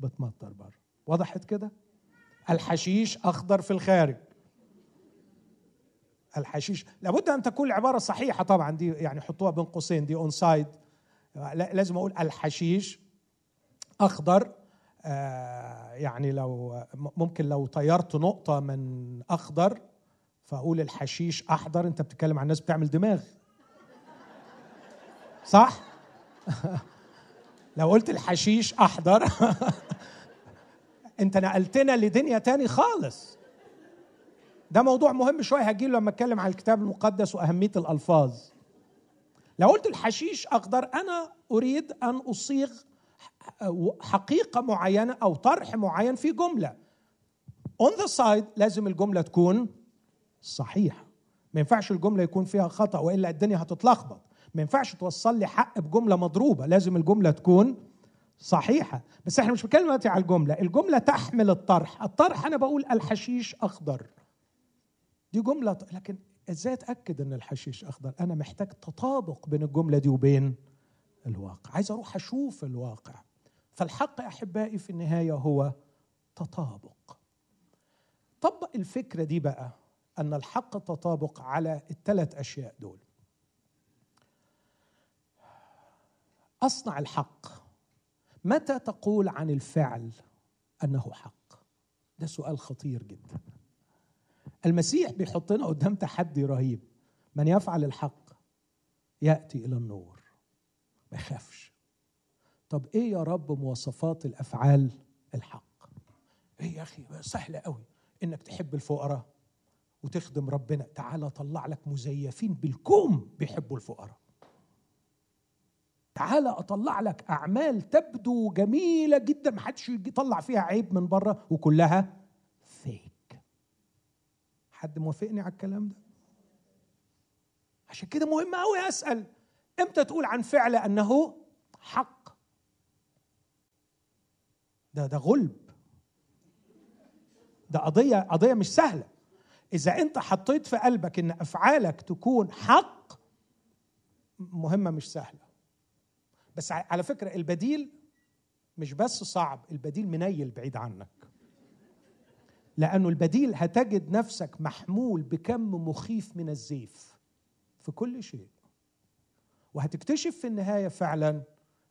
بتمطر بره. وضحت كده؟ الحشيش أخضر في الخارج. الحشيش. لابد أن تكون العبارة صحيحة طبعا دي يعني حطوها بين قوسين دي aside لازم أقول الحشيش أخضر آه يعني لو ممكن لو طيرت نقطة من أخضر فأقول الحشيش أحضر. أنت بتتكلم عن ناس بتعمل دماغ. صح؟ لو قلت الحشيش أحضر أنت نقلتنا لدنيا تاني خالص. ده موضوع مهم شوية هجيله لما أتكلم عن الكتاب المقدس وأهمية الألفاظ. لو قلت الحشيش أخضر أنا أريد أن أصيغ حقيقة معينة أو طرح معين في جملة. On the side لازم الجملة تكون صحيحة. ما ينفعش الجملة يكون فيها خطأ وإلا الدنيا هتتلخبط. ما ينفعش توصل لي حق بجملة مضروبة لازم الجملة تكون صحيحة. بس إحنا مش بنتكلم دلوقتي على الجملة الجملة تحمل الطرح. الطرح أنا بقول الحشيش أخضر. دي جملة لكن إزاي اتأكد ان الحشيش اخضر؟ أنا محتاج تطابق بين الجملة دي وبين الواقع. عايز أروح أشوف الواقع. فالحق احبائي في النهاية هو تطابق. طبق الفكرة دي بقى ان الحق تطابق على الثلاث اشياء دول. اصنع الحق. متى تقول عن الفعل انه حق؟ ده سؤال خطير جدا. المسيح بيحطنا قدام تحدي رهيب. من يفعل الحق يأتي إلى النور. ما يخافش. طب إيه يا رب مواصفات الأفعال الحق؟ إيه يا أخي؟ سهلة قوي. إنك تحب الفقراء وتخدم ربنا. تعالى اطلع لك مزيفين بالكوم بيحبوا الفقراء. تعالى أطلع لك أعمال تبدو جميلة جدا. ما حدش يطلع فيها عيب من بره وكلها حد موافقني على الكلام ده؟ عشان كده مهم قوي أسأل. إمتى تقول عن فعل أنه حق؟ ده ده غلب. ده قضية قضية مش سهلة. إذا أنت حطيت في قلبك إن أفعالك تكون حق مهمة مش سهلة. بس على فكرة البديل مش بس صعب البديل منيل بعيد عنك. لأنه البديل هتجد نفسك محمول بكم مخيف من الزيف في كل شيء. وهتكتشف في النهاية فعلا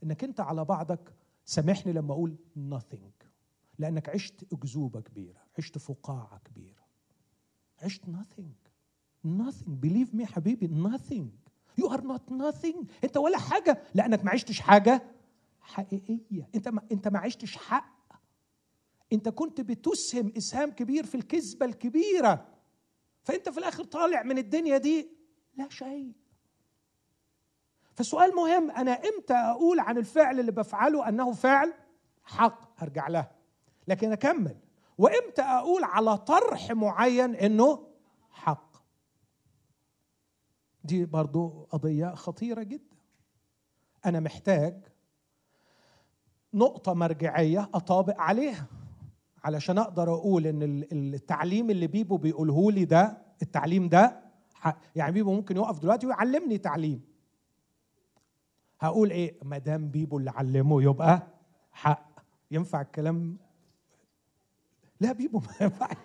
إنك أنت على بعضك سامحني لما أقول nothing لأنك عشت اكذوبه كبيرة عشت فقاعة كبيرة. عشت nothing nothing. Believe me حبيبي nothing. You are not nothing. أنت ولا حاجة لأنك ما عشتش حاجة حقيقية. أنت ما أنت ما عشتش حق. انت كنت بتسهم اسهام كبير في الكذبة الكبيرة. فانت في الآخر طالع من الدنيا دي لا شيء. فالسؤال مهم أنا إمتى أقول عن الفعل اللي بفعله انه فعل؟ حق هرجع لها لكن اكمل وامتى أقول على طرح معين انه حق؟ دي برضو قضية خطيرة جدا. أنا محتاج نقطة مرجعية أطابق عليها. علشان أقدر أقول إن التعليم اللي بيبو بيقوله لي ده التعليم ده يعني بيبو ممكن يقف دلوقتي ويعلمني تعليم. هقول إيه؟ ما دام بيبو اللي علمه يبقى حق. ينفع الكلام؟ لا بيبو ما ينفع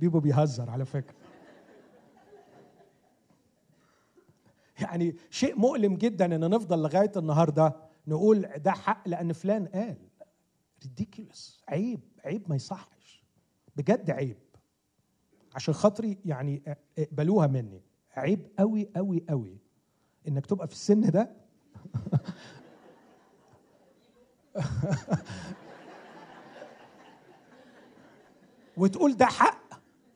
بيبو بيهزر على فكرة. يعني شيء مؤلم جدا إن نفضل لغاية النهارده نقول ده حق لأن فلان قال. ريديكولس عيب عيب ما يصحش. بجد عيب. عشان خاطري يعني اقبلوها مني. عيب قوي قوي قوي إنك تبقى في السن ده. وتقول ده حق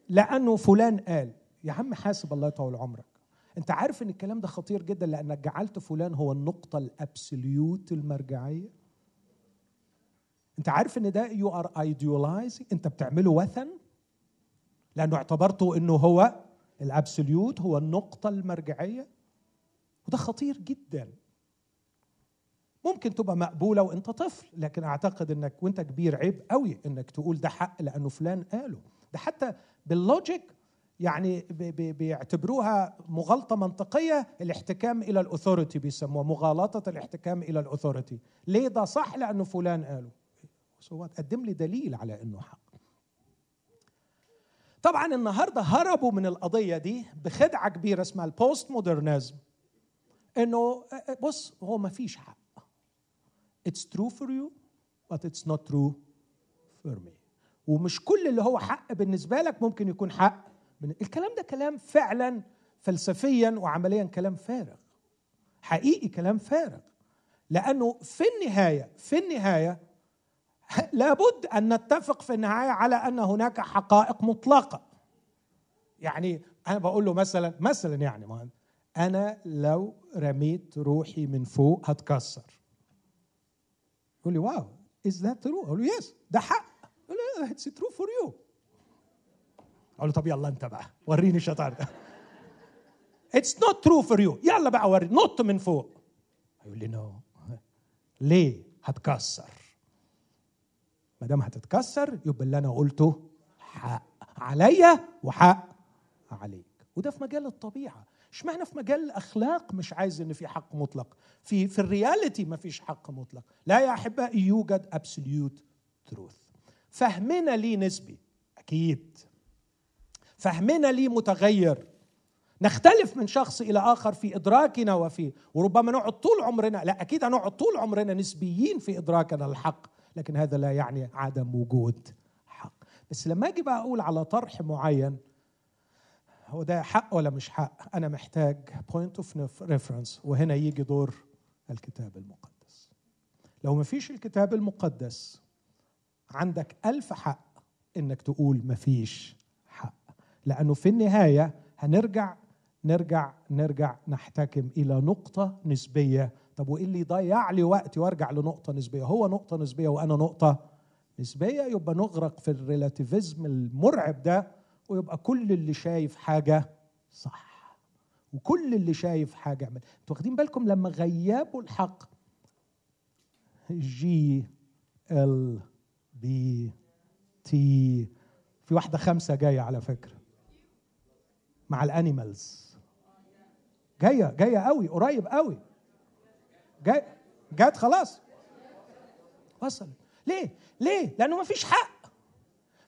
لأنه فلان قال. يا عم حاسب الله يطول عمرك. انت عارف ان الكلام ده خطير جدا لانك جعلت فلان هو النقطة الابسوليوت المرجعية؟ انت عارف ان ده you are idolizing انت بتعمله وثن؟ لأنه اعتبرته انه هو ال absolute هو النقطة المرجعية؟ وده خطير جدا. ممكن تبقى مقبولة وانت طفل لكن اعتقد انك وانت كبير عيب قوي انك تقول ده حق لأنه فلان قاله. ده حتى بال logic يعني بيعتبروها مغالطة منطقية الاحتكام إلى ال authority بيسموها مغالطة الاحتكام إلى ال authority. ليه ده صح؟ لأنه فلان قاله. هو قدم لي دليل على إنه حق. طبعا النهارده هربوا من القضية دي بخدعة كبيرة اسمها البوست مودرنزم إنه بص هو ما فيش حق. It's true for you but it's not true for me. ومش كل اللي هو حق بالنسبة لك ممكن يكون حق الكلام ده كلام فعلا فلسفيا وعمليا كلام فارغ. حقيقي كلام فارغ. لأنه في النهاية في النهاية لابد أن نتفق في النهاية على أن هناك حقائق مطلقة. يعني أنا بقول له مثلا مثلا يعني أنا لو رميت روحي من فوق هتكسر. يقول لي wow is that true أقول له yes ده حق. يقول لي it's true for you أقول له طب يلا انت بقى وريني الشطار ده it's not true for you يلا بقى وري نط من فوق. يقول لي no ليه؟ هتكسر. ما دام هتتكسر يبقى اللي أنا قلته حق. عليا وحق عليك. وده في مجال الطبيعة. اشمعنى في مجال الأخلاق مش عايز إن في حق مطلق؟ في في ال reality ما فيش حق مطلق. لا يا احبائي يوجد absolute truth فهمنا ليه نسبي؟ أكيد. فهمنا ليه متغير؟ نختلف من شخص إلى آخر في إدراكنا وفي وربما نقعد طول عمرنا لا أكيد هنقعد طول عمرنا نسبيين في إدراكنا الحق لكن هذا لا يعني عدم وجود حق. بس لما أجي بقى أقول على طرح معين هو ده حق ولا مش حق؟ أنا محتاج point of reference وهنا يجي دور الكتاب المقدس. لو ما فيش الكتاب المقدس عندك ألف حق إنك تقول ما فيش لأنه في النهاية هنرجع نرجع نرجع نحتكم إلى نقطة نسبية. طب وإيه اللي يضيع لي وقتي وأرجع لنقطة نسبية؟ هو نقطة نسبية وأنا نقطة نسبية؟ يبقى نغرق في الريلاتيفيزم المرعب ده ويبقى كل اللي شايف حاجة صح. وكل اللي شايف حاجة عمل أنتوا واخدين بالكم لما غيابوا الحق؟ GLBT في واحدة خمسة جاية على فكرة. مع ال animals. جاية جاية قوي قريب قوي. جاي جات خلاص. وصل ليه؟ ليه؟ لأنه ما فيش حق.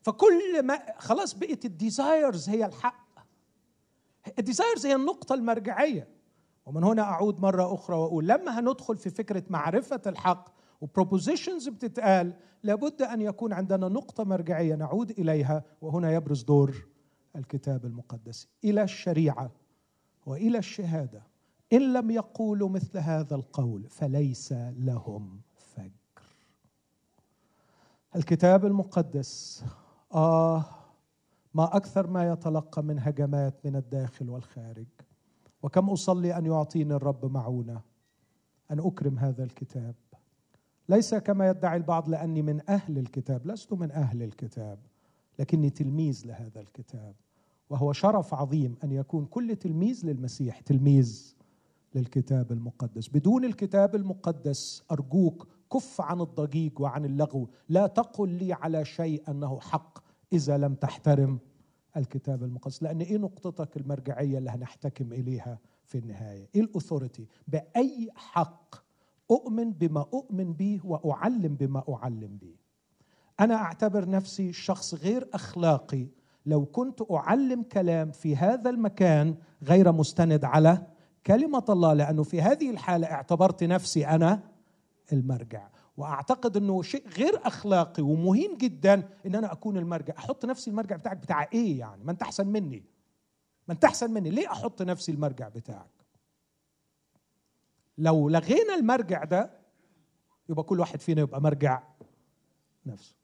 فكل ما خلاص بقت ال desires هي الحق. ال desires هي النقطة المرجعية. ومن هنا أعود مرة أخرى وأقول لما هندخل في فكرة معرفة الحق وبروبوزيشنز بتتقال لابد أن يكون عندنا نقطة مرجعية نعود إليها وهنا يبرز دور الكتاب المقدس إلى الشريعة وإلى الشهادة. إن لم يقولوا مثل هذا القول فليس لهم فجر. الكتاب المقدس آه ما أكثر ما يتلقى من هجمات من الداخل والخارج. وكم أصلي أن يعطيني الرب معونة أن أكرم هذا الكتاب؟ ليس كما يدعي البعض لأني من أهل الكتاب لست من أهل الكتاب. لكني تلميذ لهذا الكتاب وهو شرف عظيم أن يكون كل تلميذ للمسيح تلميذ للكتاب المقدس. بدون الكتاب المقدس أرجوك كف عن الضجيج وعن اللغو. لا تقل لي على شيء أنه حق إذا لم تحترم الكتاب المقدس لأن إيه نقطتك المرجعية اللي هنحتكم إليها في النهاية؟ إيه الاثوريتي بأي حق أؤمن بما أؤمن به وأعلم بما أعلم به؟ أنا أعتبر نفسي شخص غير أخلاقي. لو كنت أعلم كلام في هذا المكان غير مستند على كلمة الله لأنه في هذه الحالة اعتبرت نفسي أنا المرجع. وأعتقد أنه شيء غير أخلاقي ومهين جدا إن أنا أكون المرجع. أحط نفسي المرجع بتاعك بتاع إيه يعني؟ ما أنت أحسن مني. ما أنت أحسن مني. ليه أحط نفسي المرجع بتاعك؟ لو لغينا المرجع ده يبقى كل واحد فينا يبقى مرجع نفسه.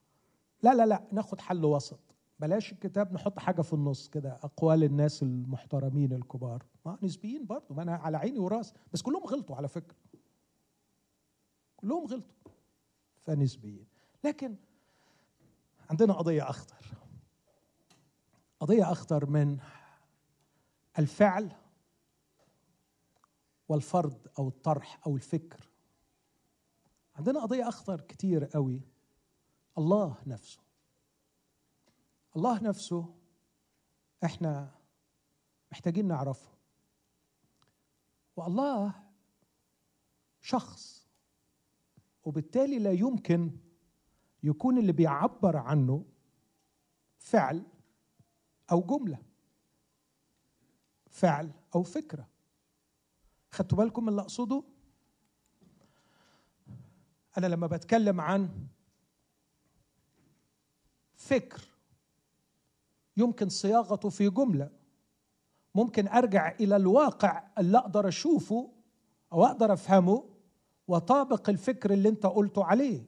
لا لا لا ناخد حل وسط. بلاش الكتاب نحط حاجة في النص كده أقوال الناس المحترمين الكبار. ما نسبيين برضه ما أنا على عيني وراسي بس كلهم غلطوا على فكرة. كلهم غلطوا. فنسبيين. لكن عندنا قضية أخطر. قضية أخطر من الفعل والفرض أو الطرح أو الفكر. عندنا قضية أخطر كتير قوي. الله نفسه. الله نفسه إحنا محتاجين نعرفه. والله شخص وبالتالي لا يمكن يكون اللي بيعبر عنه فعل أو جملة فعل أو فكرة. خدتوا بالكم من اللي أقصده؟ أنا لما بتكلم عن فكر. يمكن صياغته في جملة. ممكن أرجع إلى الواقع اللي أقدر أشوفه أو أقدر أفهمه وطابق الفكر اللي أنت قلته عليه.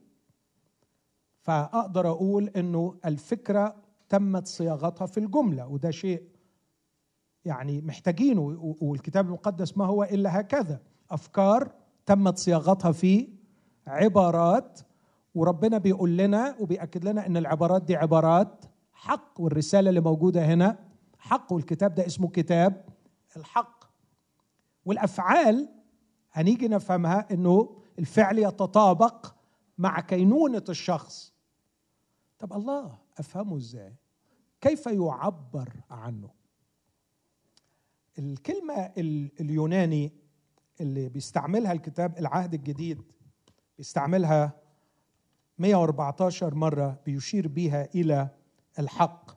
فأقدر أقول إنه الفكرة تمت صياغتها في الجملة وده شيء يعني محتاجينه والكتاب المقدس ما هو إلا هكذا. أفكار تمت صياغتها في عبارات وربنا بيقول لنا وبيأكد لنا إن العبارات دي عبارات حق والرسالة اللي موجودة هنا حق والكتاب ده اسمه كتاب الحق. والأفعال هنيجي نفهمها إنه الفعل يتطابق مع كينونة الشخص. طب الله أفهمه إزاي؟ كيف يعبر عنه؟ الكلمة اليوناني اللي بيستعملها الكتاب العهد الجديد بيستعملها 114 مرة بيشير بها إلى الحق.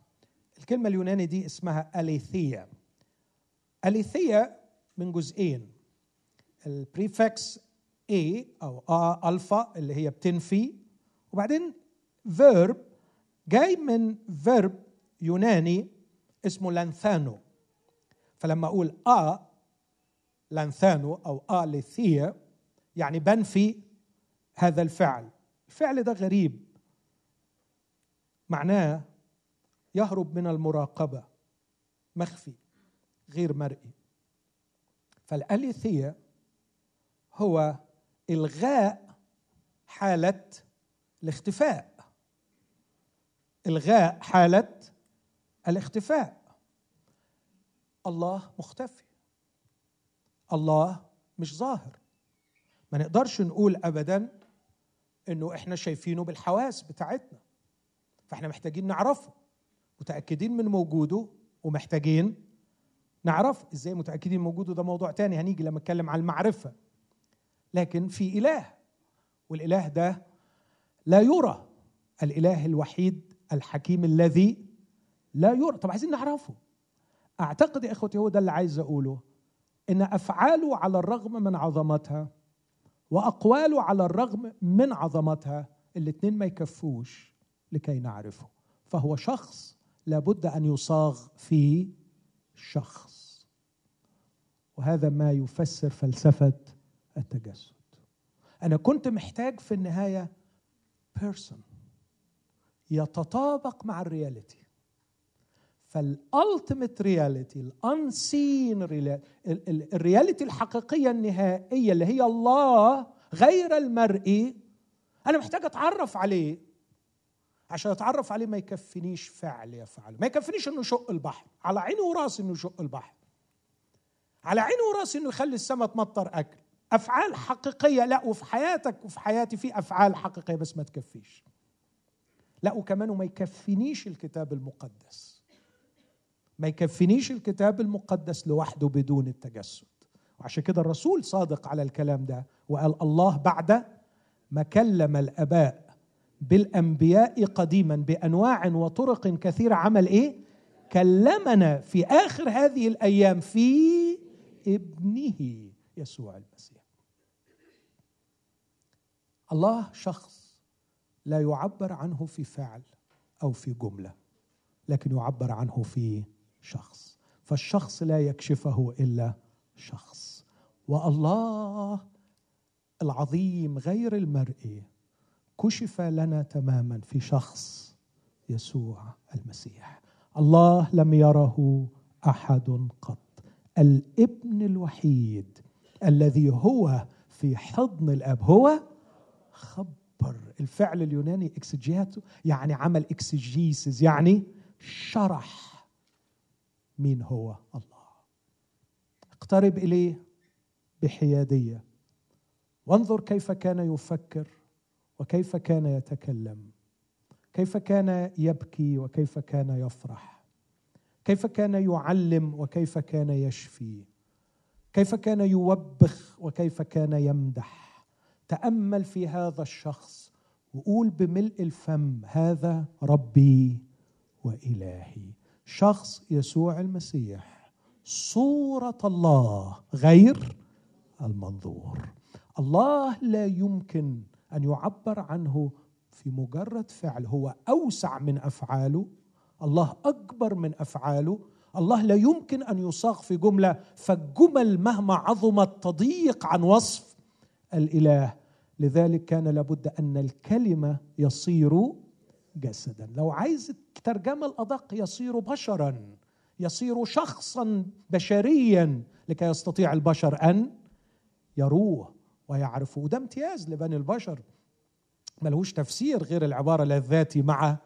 الكلمة اليوناني دي اسمها اليثيا اليثيا من جزئين. ال prefix A أو A ألفا اللي هي بتنفي. وبعدين verb جاي من verb يوناني اسمه لانثانو. فلما أقول آ لانثانو أو آ لثيا يعني بنفي هذا الفعل. الفعل ده غريب. معناه يهرب من المراقبة مخفي غير مرئي. فالأليثية هو إلغاء حالة الاختفاء. إلغاء حالة الاختفاء. الله مختفي. الله مش ظاهر. ما نقدرش نقول ابدا إنه إحنا شايفينه بالحواس بتاعتنا. فإحنا محتاجين نعرفه. متأكدين من وجوده ومحتاجين نعرف إزاي متأكدين من وجوده ده موضوع تاني هنيجي لما نتكلم عن المعرفة. لكن في إله والإله ده لا يرى الإله الوحيد الحكيم الذي لا يرى. طب عايزين نعرفه. أعتقد يا إخوتي هو ده اللي عايز أقوله إن أفعاله على الرغم من عظمتها وأقواله على الرغم من عظمتها الاثنين ما يكفوش لكي نعرفه. فهو شخص لابد أن يصاغ في شخص. وهذا ما يفسر فلسفة التجسد. أنا كنت محتاج في النهاية بيرسون يتطابق مع ال reality. فال ultimate reality ال unseen ال reality الحقيقية النهائية اللي هي الله غير المرئي أنا محتاج أتعرف عليه عشان أتعرف عليه ما يكفينيش فعل يفعله ما يكفينيش إنه يشق البحر. على عيني وراسي إنه يشق البحر. على عيني وراسي إنه يخلي السماء تمطر أكل. أفعال حقيقية لا وفي حياتك وفي حياتي في أفعال حقيقية بس ما تكفيش. لا وكمان وما يكفينيش الكتاب المقدس. ما يكفينيش الكتاب المقدس لوحده بدون التجسد. وعشان كده الرسول صادق على الكلام ده وقال الله بعد ما كلم الأباء بالأنبياء قديما بأنواع وطرق كثيرة عمل إيه؟ كلمنا في آخر هذه الأيام في ابنه يسوع المسيح. الله شخص لا يعبر عنه في فعل أو في جملة لكن يعبر عنه في شخص. فالشخص لا يكشفه إلا شخص. والله العظيم غير المرئي كشف لنا تماما في شخص يسوع المسيح. الله لم يره أحد قط. الابن الوحيد الذي هو في حضن الأب هو خبر. الفعل اليوناني إكسجياتو يعني عمل اكسجيسز يعني شرح. مين هو الله. اقترب إليه بحيادية. وانظر كيف كان يفكر وكيف كان يتكلم. كيف كان يبكي وكيف كان يفرح. كيف كان يعلم وكيف كان يشفي. كيف كان يوبخ وكيف كان يمدح. تأمل في هذا الشخص وقول بملء الفم هذا ربي وإلهي. شخص يسوع المسيح. صورة الله غير المنظور. الله لا يمكن أن يعبر عنه في مجرد فعل هو أوسع من أفعاله. الله أكبر من أفعاله. الله لا يمكن أن يصاغ في جملة فالجمل مهما عظمت تضيق عن وصف الإله. لذلك كان لابد أن الكلمة يصير جسدا. لو عايز الترجمه الأدق يصير بشرا يصير شخصا بشريا لكي يستطيع البشر أن يروه ويعرفوه. ده امتياز لبني البشر. ملهوش تفسير غير العبارة الذاتي مع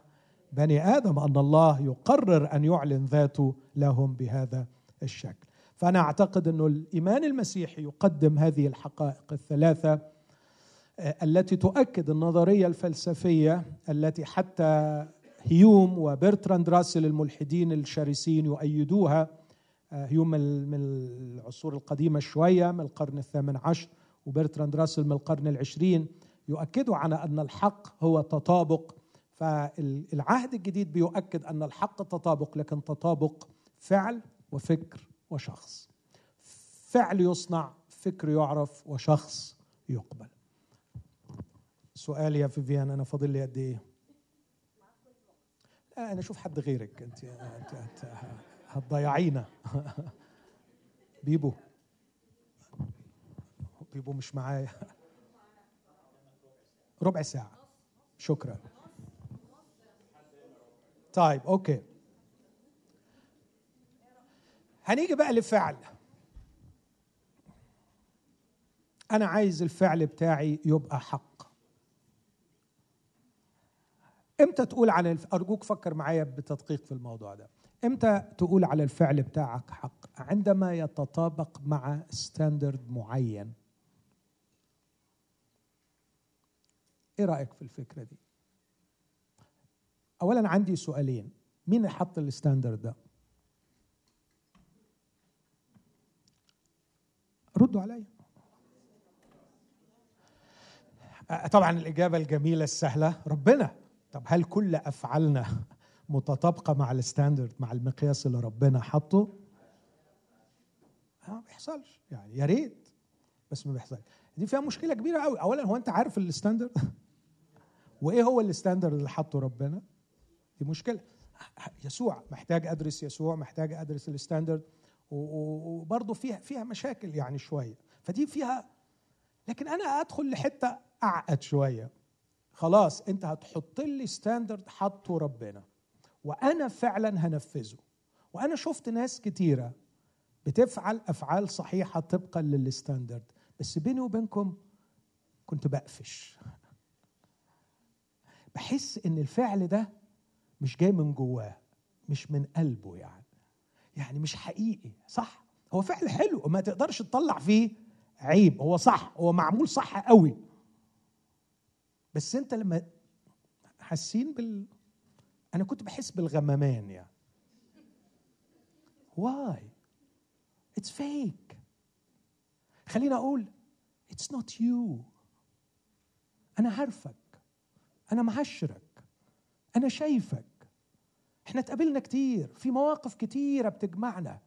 بني آدم أن الله يقرر أن يعلن ذاته لهم بهذا الشكل. فأنا أعتقد أنه الإيمان المسيحي يقدم هذه الحقائق الثلاثة التي تؤكد النظرية الفلسفية التي حتى هيوم وبرتراند راسل الملحدين الشرسين يؤيدوها آه، هيوم من العصور القديمة شوية من القرن الثامن عشر وبرتراند راسل من القرن العشرين يؤكدوا على أن الحق هو تطابق. فالعهد الجديد بيؤكد أن الحق تطابق لكن تطابق فعل وفكر وشخص. فعل يصنع فكر يعرف وشخص يقبل. سؤال يا فيفيان أنا فاضل لي قد إيه؟ لا أنا أشوف حد غيرك. انت انت, هتضيعينا. بيبو. بيبو مش معايا. ربع ساعة. شكرا. طيب okay. هنيجي بقى لفعل أنا عايز الفعل بتاعي يبقى حق. إمتى تقول على الف... أرجوك فكر معايا بتدقيق في الموضوع ده. إمتى تقول على الفعل بتاعك حق؟ عندما يتطابق مع standard معين. إيه رأيك في الفكرة دي؟ اولا عندي سؤالين. مين حط ال standard ده؟ ردوا عليا. طبعا الإجابة الجميلة السهلة. ربنا. طب هل كل أفعالنا متطابقة مع ال standard مع المقياس اللي ربنا حطه؟ ما بيحصلش. يعني يا ريت بس ما بيحصلش. دي فيها مشكلة كبيرة قوي. اولا هو أنت عارف ال standard؟ وإيه هو ال standard اللي حطه ربنا؟ دي مشكلة. يسوع محتاج أدرس يسوع محتاج أدرس ال standard. وبرضه فيها فيها مشاكل يعني شوية. فدي فيها لكن أنا أدخل لحتة أعقد شوية. خلاص انت هتحط لي standard حطه ربنا. وأنا فعلا هنفذه. وأنا شفت ناس كتيرة بتفعل أفعال صحيحة طبقا للستاندرد بس بيني وبينكم كنت بقفش. بحس إن الفعل ده مش جاي من جواه مش من قلبه يعني. يعني مش حقيقي صح؟ هو فعل حلو وما تقدرش تطلع فيه عيب. هو صح هو معمول صح قوي. بس انت لما حاسين بال أنا كنت بحس بالغمامان يعني. why it's fake خليني أقول it's not you أنا عارفك. أنا معشرك أنا شايفك. إحنا اتقابلنا كتير. في مواقف كتيرة بتجمعنا.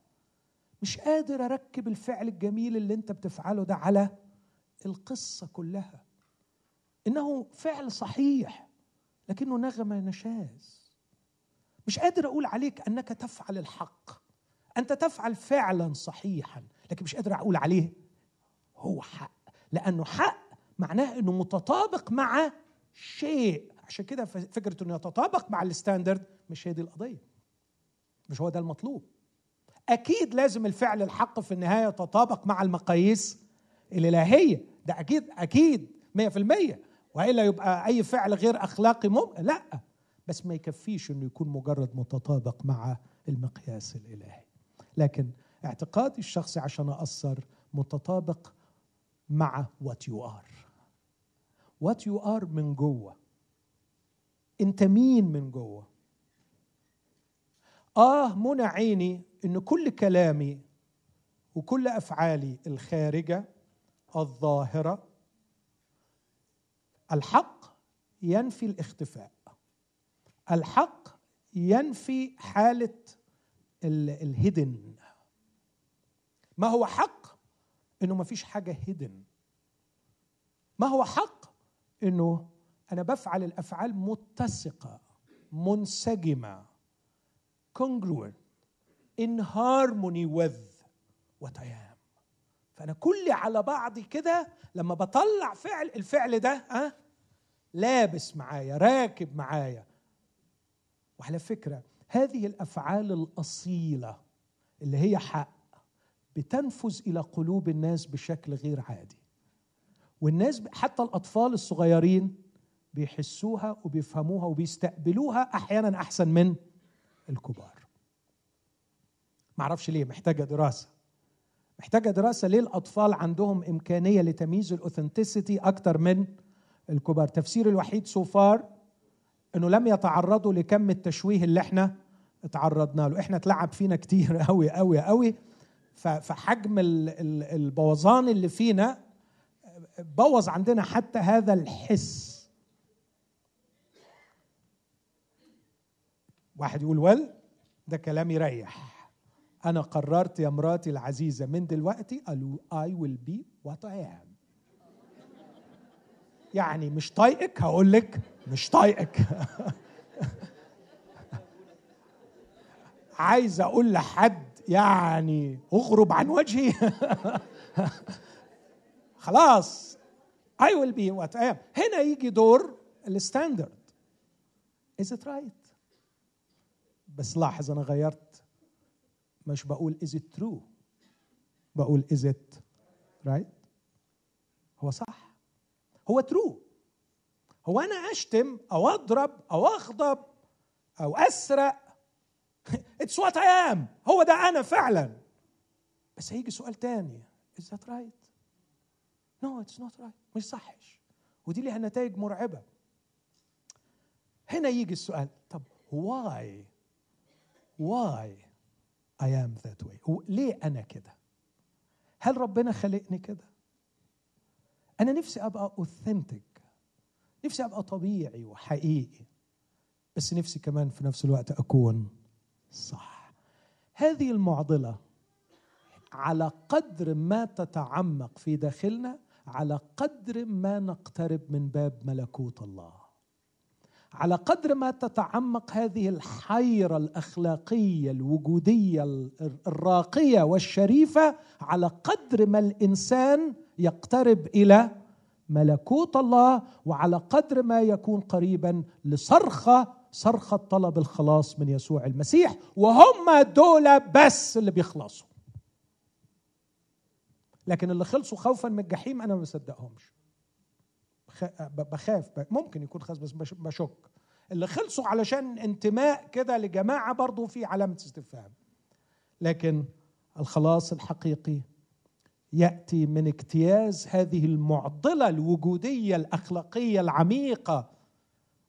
مش قادر أركب الفعل الجميل اللي أنت بتفعله ده على القصة كلها. إنه فعل صحيح لكنه نغمة نشاز. مش قادر أقول عليك أنك تفعل الحق. أنت تفعل فعلا صحيحا لكن مش قادر أقول عليه هو حق. لأنه حق معناه إنه متطابق مع شيء. عشان كده فكرة إنه يتطابق مع الستاندرد مش هي دي القضية. مش هو ده المطلوب. أكيد لازم الفعل الحق في النهاية يتطابق مع المقاييس الإلهية. ده أكيد أكيد 100% وإلا يبقى أي فعل غير أخلاقي مم... لا. بس ما يكفيش إنه يكون مجرد متطابق مع المقياس الإلهي. لكن اعتقادي الشخصي عشان اثر متطابق مع what you are what you are من جوه. أنت مين من جوه؟ آه منى عيني إن كل كلامي وكل أفعالي الخارجة الظاهرة الحق ينفي الاختفاء. الحق ينفي حالة الهدن ما هو حق؟ إنه ما فيش حاجة هدن ما هو حق؟ إنه أنا بفعل الأفعال متسقة منسجمة congruent in harmony with what I am. فأنا كلي على بعضي كده لما بطلع فعل الفعل ده ها لابس معايا راكب معايا. وعلى فكرة هذه الأفعال الأصيلة اللي هي حق بتنفذ إلى قلوب الناس بشكل غير عادي. والناس حتى الأطفال الصغيرين بيحسوها وبيفهموها وبيستقبلوها أحيانا أحسن من الكبار. ما أعرفش ليه محتاجة دراسة. محتاجة دراسة ليه الأطفال عندهم إمكانية لتمييز ال authenticity أكتر من الكبار؟ تفسير الوحيد so far إنه لم يتعرضوا لكم التشويه اللي إحنا اتعرضنا له. إحنا اتلعب فينا كتير قوي قوي قوي فحجم البوظان اللي فينا بوظ عندنا حتى هذا الحس. واحد يقول ول ده كلام يريح. أنا قررت يا مراتي العزيزة من دلوقتي قالوا I will be what I am. يعني مش طايقك؟ هقول لك مش طايقك. عايز أقول لحد يعني أغرب عن وجهي. خلاص. I will be what I am. هنا يجي دور ال standard. Is it right? بس لاحظ أنا غيرت مش بقول is it true. بقول is it right. هو صح. هو true. هو أنا أشتم أو أضرب أو أغضب أو أسرق. it's what I am هو ده أنا فعلا. بس هيجي سؤال تاني. Is that right? No it's not right. مش صحش ودي ليها نتائج مرعبة. هنا يجي السؤال. طب why? Why? I am that way. ليه أنا كده؟ هل ربنا خلقني كده؟ أنا نفسي أبقى أوثنتك نفسي أبقى طبيعي وحقيقي. بس نفسي كمان في نفس الوقت أكون صح. هذه المعضلة على قدر ما تتعمق في داخلنا على قدر ما نقترب من باب ملكوت الله. على قدر ما تتعمق هذه الحيرة الأخلاقية الوجودية الراقية والشريفة على قدر ما الإنسان يقترب إلى ملكوت الله وعلى قدر ما يكون قريبا لصرخة صرخة طلب الخلاص من يسوع المسيح. وهم دول بس اللي بيخلصوا. لكن اللي خلصوا خوفا من الجحيم أنا ما بصدقهمش. بخاف ممكن يكون خاص بس بشك. اللي خلصوا علشان انتماء كده لجماعة برضه في علامة استفهام. لكن الخلاص الحقيقي يأتي من اجتياز هذه المعضلة الوجودية الأخلاقية العميقة.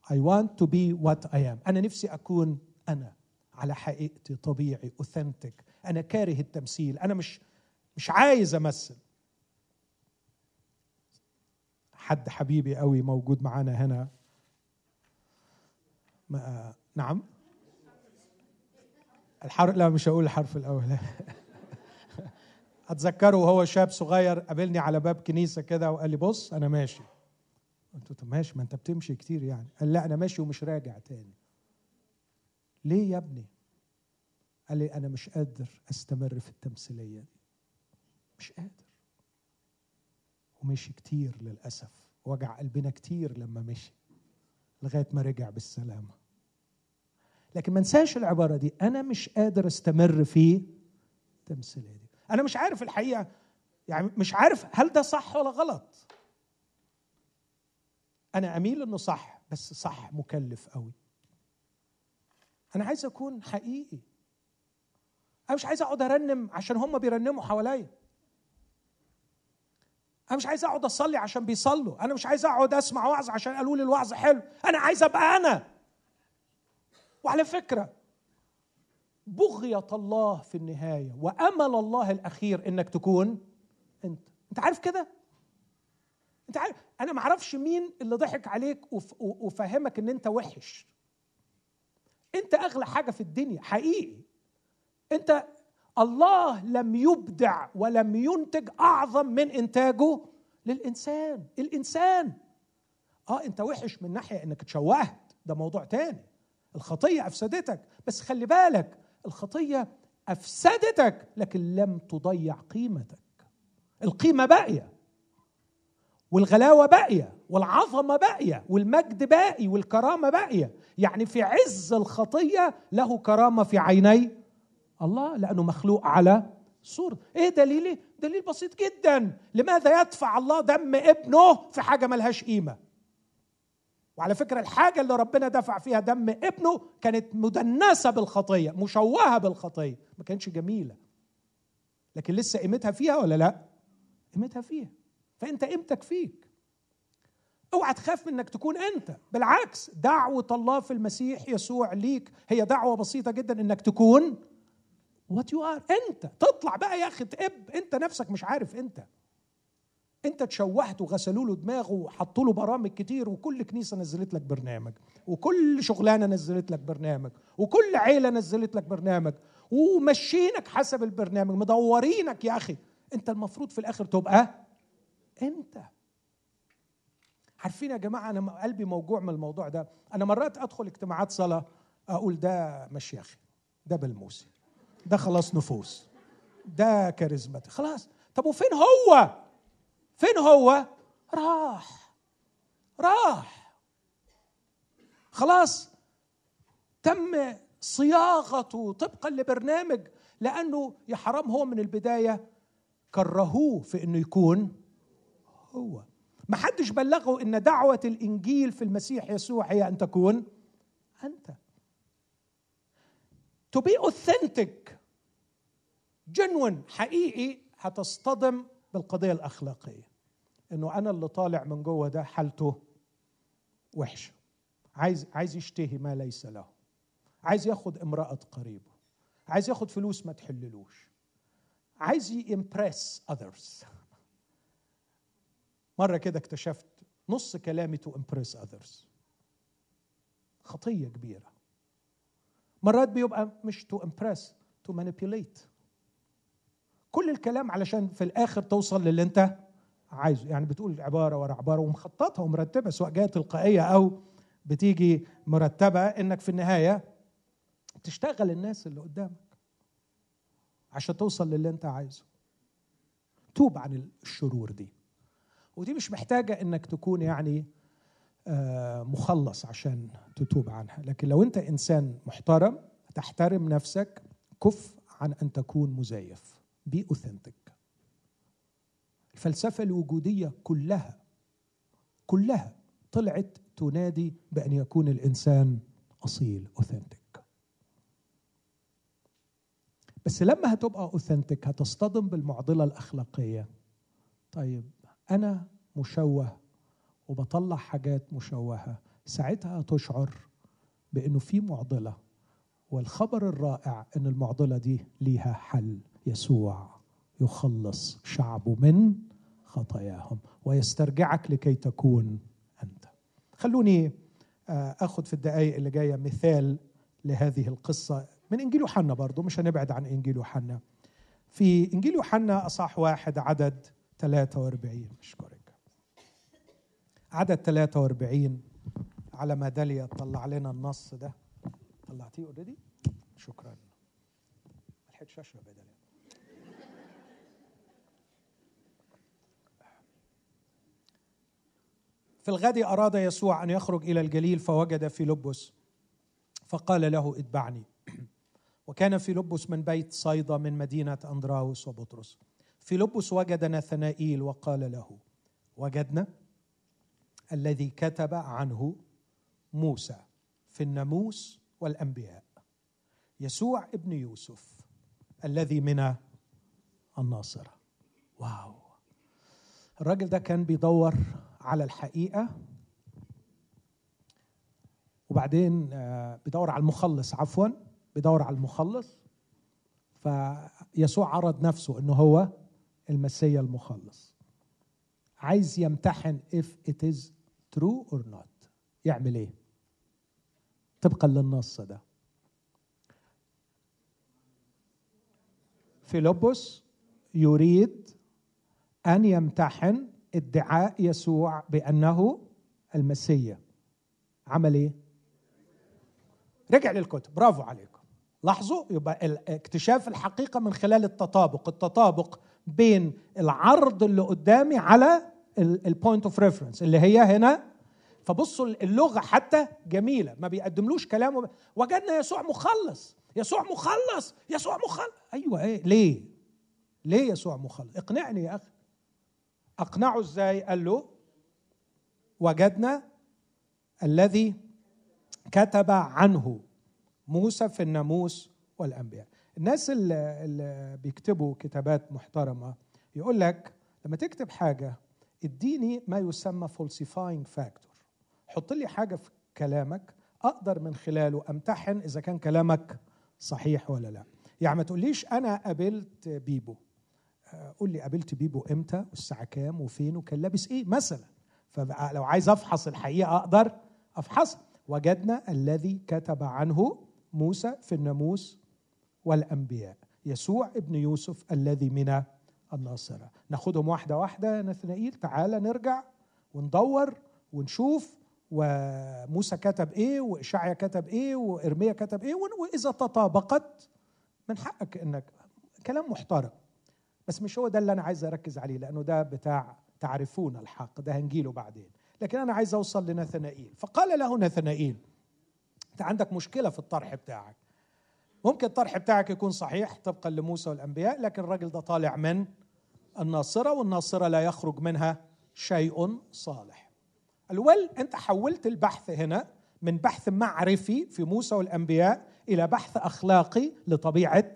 I want to be what I am. أنا نفسي أكون أنا. على حقيقتي طبيعي أوثنتك أنا كاره التمثيل. أنا مش مش عايز أمثل. حد حبيبي قوي موجود معانا هنا. ما نعم؟ الحرف لا مش هقول الحرف الأول. أتذكره وهو شاب صغير قابلني على باب كنيسة كده وقال لي بص أنا ماشي. قلت له طب ماشي ما أنت بتمشي كتير يعني. قال لا أنا ماشي ومش راجع تاني. ليه يا ابني؟ قال لي أنا مش قادر أستمر في التمثيلية دي. مش قادر. ومشي كتير للأسف. وجع قلبنا كتير لما مشي لغاية ما رجع بالسلامة. لكن ما انساش العبارة دي. أنا مش قادر أستمر في التمثيليه دي أنا مش عارف الحقيقة. يعني مش عارف هل ده صح ولا غلط. أنا أميل إنه صح بس صح مكلف قوي. أنا عايز أكون حقيقي. أنا مش عايز أقعد أرنم عشان هم بيرنموا حواليا. أنا مش عايز أقعد أصلي عشان بيصلوا. أنا مش عايز أقعد أسمع وعظ عشان قالوا لي الوعظ حلو. أنا عايز أبقى أنا. وعلى فكرة بغية الله في النهاية وأمل الله الأخير إنك تكون أنت. أنت عارف كده؟ أنت عارف؟ أنا ما أعرفش مين اللي ضحك عليك وفهمك إن أنت وحش. أنت أغلى حاجة في الدنيا حقيقي. أنت الله لم يبدع ولم ينتج أعظم من إنتاجه للإنسان. الإنسان. آه أنت وحش من ناحية إنك تشوهت. ده موضوع تاني. الخطية أفسدتك. بس خلي بالك الخطية أفسدتك لكن لم تضيع قيمتك. القيمة باقية. والغلاوة باقية. والعظمة باقية. والمجد باقي. والكرامة باقية. يعني في عز الخطية له كرامة في عيني. الله لأنه مخلوق على صورة. إيه دليلي؟ دليل بسيط جدا. لماذا يدفع الله دم ابنه في حاجة ملهاش قيمة؟ وعلى فكرة الحاجة اللي ربنا دفع فيها دم ابنه كانت مدنسة بالخطية مشوهة بالخطية. ما كانتش جميلة. لكن لسه قيمتها فيها ولا لأ؟ قيمتها فيها. فأنت قيمتك فيك. اوعى تخاف من انك تكون انت. بالعكس دعوة الله في المسيح يسوع ليك هي دعوة بسيطة جدا إنك تكون what you are انت. تطلع بقى يا أخي تقب. انت نفسك مش عارف انت. انت تشوهت وغسلوا له دماغه وحطوا له برامج كتير وكل كنيسة نزلت لك برنامج وكل شغلانة نزلت لك برنامج وكل عيلة نزلت لك برنامج ومشينك حسب البرنامج مدورينك يا أخي. انت المفروض في الآخر تبقى انت. عارفين يا جماعة أنا قلبي موجوع من الموضوع ده. أنا مرات أدخل اجتماعات صلاة أقول ده مش يا أخي ده بالموسي ده خلاص نفوس. ده كاريزماتي. خلاص. طب وفين هو؟ فين هو؟ راح. راح. خلاص. تم صياغته طبقا لبرنامج لأنه يا حرام هو من البداية كرهوه في إنه يكون هو. ما حدش بلغه إن دعوة الإنجيل في المسيح يسوع هي أن تكون أنت. To be authentic جنون حقيقي هتصطدم بالقضية الأخلاقية. إنه أنا اللي طالع من جوه ده حالته وحشة. عايز عايز يشتهي ما ليس له. عايز ياخد امرأة قريبه. عايز ياخد فلوس ما تحللوش. عايز ي impress others مرة كده اكتشفت نص كلامي to impress others خطية كبيرة. مرات بيبقى مش to impress to manipulate كل الكلام علشان في الآخر توصل للي انت عايزه. يعني بتقول عبارة ورا عبارة ومخططها ومرتبه سواء جاية تلقائية أو بتيجي مرتبة. إنك في النهاية تشتغل الناس اللي قدامك عشان توصل للي انت عايزه. توب عن الشرور دي. ودي مش محتاجة إنك تكون يعني آه، مخلص عشان تتوب عنها. لكن لو أنت إنسان محترم تحترم نفسك كف عن أن تكون مزيف. be authentic الفلسفة الوجودية كلها كلها طلعت تنادي بأن يكون الإنسان أصيل authentic بس لما هتبقى authentic هتصطدم بالمعضلة الأخلاقية. طيب أنا مشوه وبطلع حاجات مشوهة. ساعتها تشعر بأنه في معضلة والخبر الرائع إن المعضلة دي ليها حل. يسوع يخلص شعبه من خطاياهم ويسترجعك لكي تكون أنت. خلوني آه، آخذ في الدقائق اللي جاية مثال لهذه القصة من إنجيل يوحنا برضه مش هنبعد عن إنجيل يوحنا. في إنجيل يوحنا أصح واحد عدد 43 أشكرك. عدد 43 على ما داليا طلع لنا النص ده. طلعتيه اوريدي شكرا. ما لحقتش أشرب يا داليا. في الغد أراد يسوع أن يخرج إلى الجليل فوجد فيلبس فقال له اتبعني. وكان فيلبس من بيت صيدا من مدينة أندراوس وبطرس. فيلبس وجد نثنائيل وقال له وجدنا الذي كتب عنه موسى في الناموس والأنبياء يسوع ابن يوسف الذي من الناصرة. واو! الراجل ده كان بيدور على الحقيقة. وبعدين آه، بيدور على المخلص عفوا بيدور على المخلص. فيسوع عرض نفسه إنه هو المسيا المخلص. عايز يمتحن if it is true or not. يعمل إيه؟ طبقا للنص ده. فيلبس يريد أن يمتحن ادعاء يسوع بأنه المسيا عمل إيه؟ رجع للكتب. برافو عليكم. لاحظوا؟ يبقى اكتشاف الحقيقة من خلال التطابق. التطابق بين العرض اللي قدامي على ال point of reference اللي هي هنا. فبصوا اللغة حتى جميلة. ما بيقدملوش كلام وجدنا يسوع مخلص. يسوع مخلص! يسوع مخلص أيوه إيه؟ ليه؟ ليه يسوع مخلص؟ اقنعني يا أخي. أقنعه إزاي؟ قال له وجدنا الذي كتب عنه موسى في الناموس والأنبياء. الناس اللي, اللي بيكتبوا كتابات محترمة يقول لك لما تكتب حاجة اديني ما يسمى falsifying factor حط لي حاجة في كلامك أقدر من خلاله أمتحن إذا كان كلامك صحيح ولا لا. يعني ما تقوليش أنا قابلت بيبو. قول لي قابلت بيبو إمتى والساعة كام وفين وكان لابس إيه مثلا. فلو عايز أفحص الحقيقة أقدر افحصها وجدنا الذي كتب عنه موسى في الناموس والأنبياء. يسوع ابن يوسف الذي من الناصرة. ناخدهم واحدة واحدة نثنائيل تعالى نرجع وندور ونشوف. وموسى كتب إيه وإشعيا كتب إيه وإرميا كتب إيه وإذا تطابقت من حقك إنك كلام محترم. بس مش هو ده اللي أنا عايز أركز عليه لأنه ده بتاع تعرفون الحق ده هنجيله بعدين. لكن أنا عايز أوصل لنثنائيل. فقال له نثنائيل. أنت عندك مشكلة في الطرح بتاعك. ممكن الطرح بتاعك يكون صحيح طبقا لموسى والأنبياء لكن الراجل ده طالع من الناصرة والناصرة لا يخرج منها شيء صالح. الول أنت حولت البحث هنا من بحث معرفي في موسى والأنبياء إلى بحث أخلاقي لطبيعة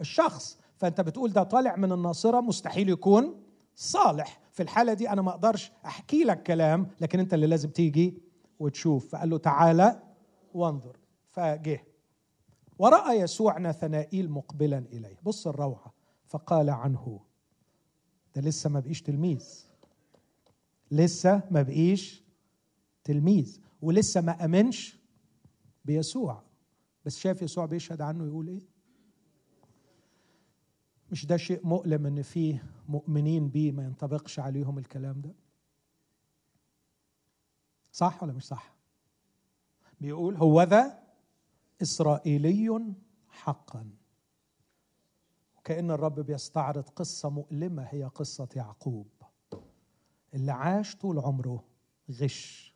الشخص. فأنت بتقول ده طالع من الناصرة مستحيل يكون صالح. في الحالة دي أنا ما أقدرش أحكي لك كلام لكن أنت اللي لازم تيجي وتشوف. فقال له تعالى وانظر. فجه. ورأى يسوع نثنائيل مقبلا إليه. بص الروعة. فقال عنه. ده لسه ما بقيش تلميذ. لسه ما بقيش تلميذ. ولسه ما آمنش بيسوع. بس شاف يسوع بيشهد عنه يقول إيه؟ مش ده شيء مؤلم إن فيه مؤمنين بيه ما ينطبقش عليهم الكلام ده؟ صح ولا مش صح؟ بيقول هو ذا إسرائيلي حقا. وكأن الرب بيستعرض قصة مؤلمة هي قصة يعقوب. اللي عاش طول عمره غش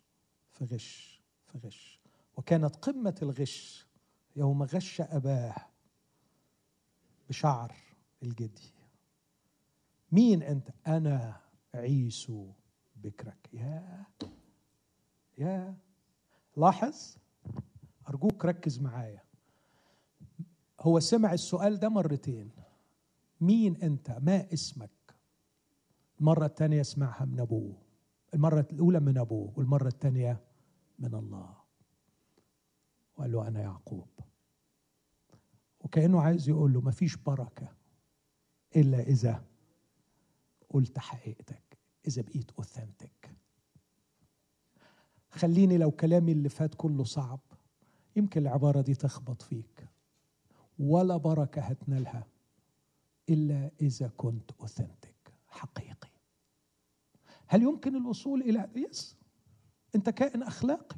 في غش في غش. وكانت قمة الغش يوم غش أباه بشعر الجدي. مين أنت؟ أنا عيسو بكرك. يا يا لاحظ؟ أرجوك ركز معايا. هو سمع السؤال ده مرتين. مين أنت؟ ما اسمك؟ المرة الثانية اسمعها من أبوه. المرة الأولى من أبوه والمرة الثانية من الله. وقال له أنا يعقوب. وكأنه عايز يقول له مفيش بركة. إلا إذا قلت حقيقتك إذا بقيت أوثنتك خليني لو كلامي اللي فات كله صعب يمكن العبارة دي تخبط فيك. ولا بركة هتنالها إلا إذا كنت اوثنتك حقيقي. هل يمكن الوصول إلى يس أنت كائن أخلاقي.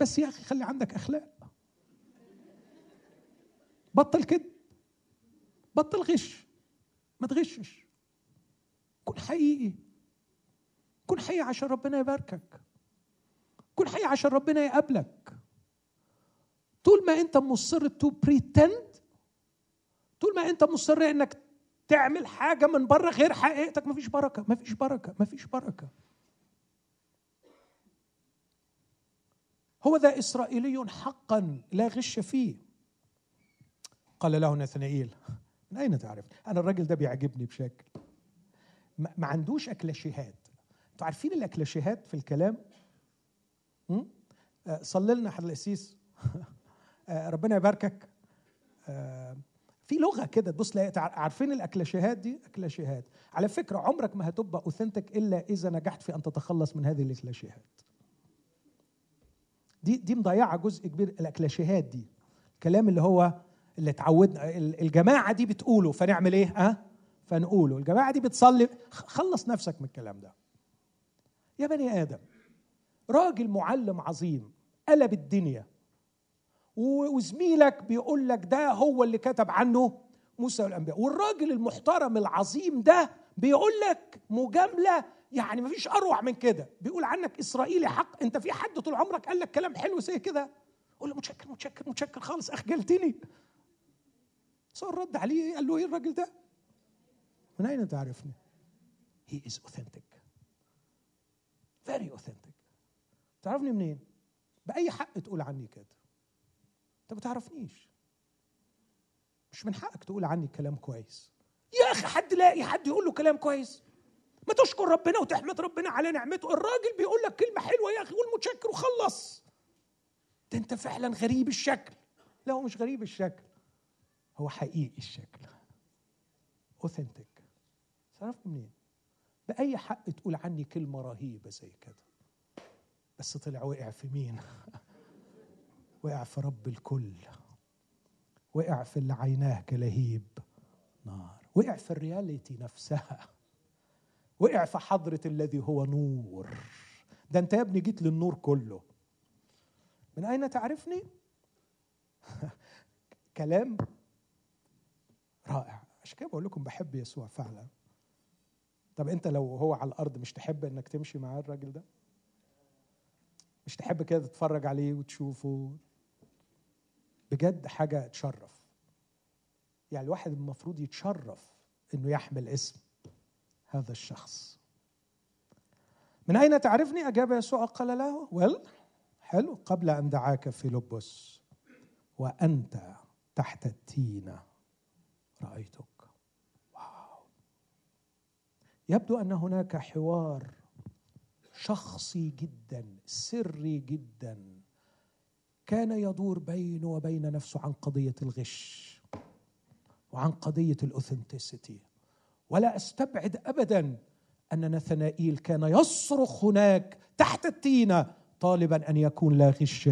بس يا أخي خلي عندك أخلاق. بطل كده بطل غش. ما تغشش. كن حقيقي كن حقيقي عشان ربنا يباركك. كن حقيقي عشان ربنا يقابلك. طول ما انت مصر to pretend طول ما انت مصر انك تعمل حاجة من بره غير حقيقتك مفيش بركة مفيش بركة مفيش بركة. هو ذا إسرائيلي حقا لا غش فيه. قال له نثنائيل. من أين تعرف؟ أنا الراجل ده بيعجبني بشكل. ما عندوش أكلاشيهات. أنتوا عارفين الأكلاشيهات في الكلام؟ آه، صلي لنا حضر القسيس. آه، ربنا يباركك. آه، في لغة كده تبص عارفين الأكلاشيهات دي؟ أكلاشيهات. على فكرة عمرك ما هتبقى اوثنتك إلا إذا نجحت في أن تتخلص من هذه الأكلاشيهات. دي دي مضيعة جزء كبير. الأكلاشيهات دي الكلام اللي هو اللي اتعودنا الجماعة دي بتقوله فنعمل إيه؟ ها؟ أه؟ فنقوله. الجماعة دي بتصلي خلص نفسك من الكلام ده. يا بني آدم راجل معلم عظيم قلب الدنيا وزميلك بيقول لك ده هو اللي كتب عنه موسى والأنبياء. والراجل المحترم العظيم ده بيقول لك مجاملة يعني ما فيش أروع من كده. بيقول عنك إسرائيلي حق أنت في حد طول عمرك قال لك كلام حلو زي كده؟ قول له متشكر متشكر متشكر خالص أخجلتني. صار رد عليه قال له إيه الراجل ده؟ من أين تعرفني؟ He is authentic. Very authentic. تعرفني منين؟ بأي حق تقول عني كده. أنت ما تعرفنيش. مش من حقك تقول عني كلام كويس. يا أخي حد لاقي حد يقول له كلام كويس؟ ما تشكر ربنا وتحمد ربنا على نعمته. الراجل بيقول لك كلمة حلوة يا أخي قول متشكر وخلص. ده أنت فعلا غريب الشكل. لا هو مش غريب الشكل. هو حقيقي الشكل. اوثنتيك تعرف منين؟ بأي حق تقول عني كلمة رهيبة زي كده. بس طلع وقع في مين؟ وقع في رب الكل. وقع في اللي عيناه كلهيب نار. وقع في الرياليتي نفسها. وقع في حضرة الذي هو نور. ده انت يا ابني جيت للنور كله. من أين تعرفني؟ كلام رائع. عشان كده بقول لكم بحب يسوع فعلا. طب انت لو هو على الأرض مش تحب إنك تمشي معاه الراجل ده؟ مش تحب كده تتفرج عليه وتشوفه؟ بجد حاجة تشرف. يعني الواحد المفروض يتشرف إنه يحمل اسم هذا الشخص. من أين تعرفني؟ أجاب يسوع قال له ول حلو قبل أن دعاك في لبس وأنت تحت التينة. رأيتك. واو. يبدو أن هناك حوار شخصي جدا سري جدا. كان يدور بينه وبين نفسه عن قضية الغش وعن قضية الاوثنتسيتي ولا أستبعد ابدا أن نثنائيل كان يصرخ هناك تحت التينة طالبا أن يكون لا غش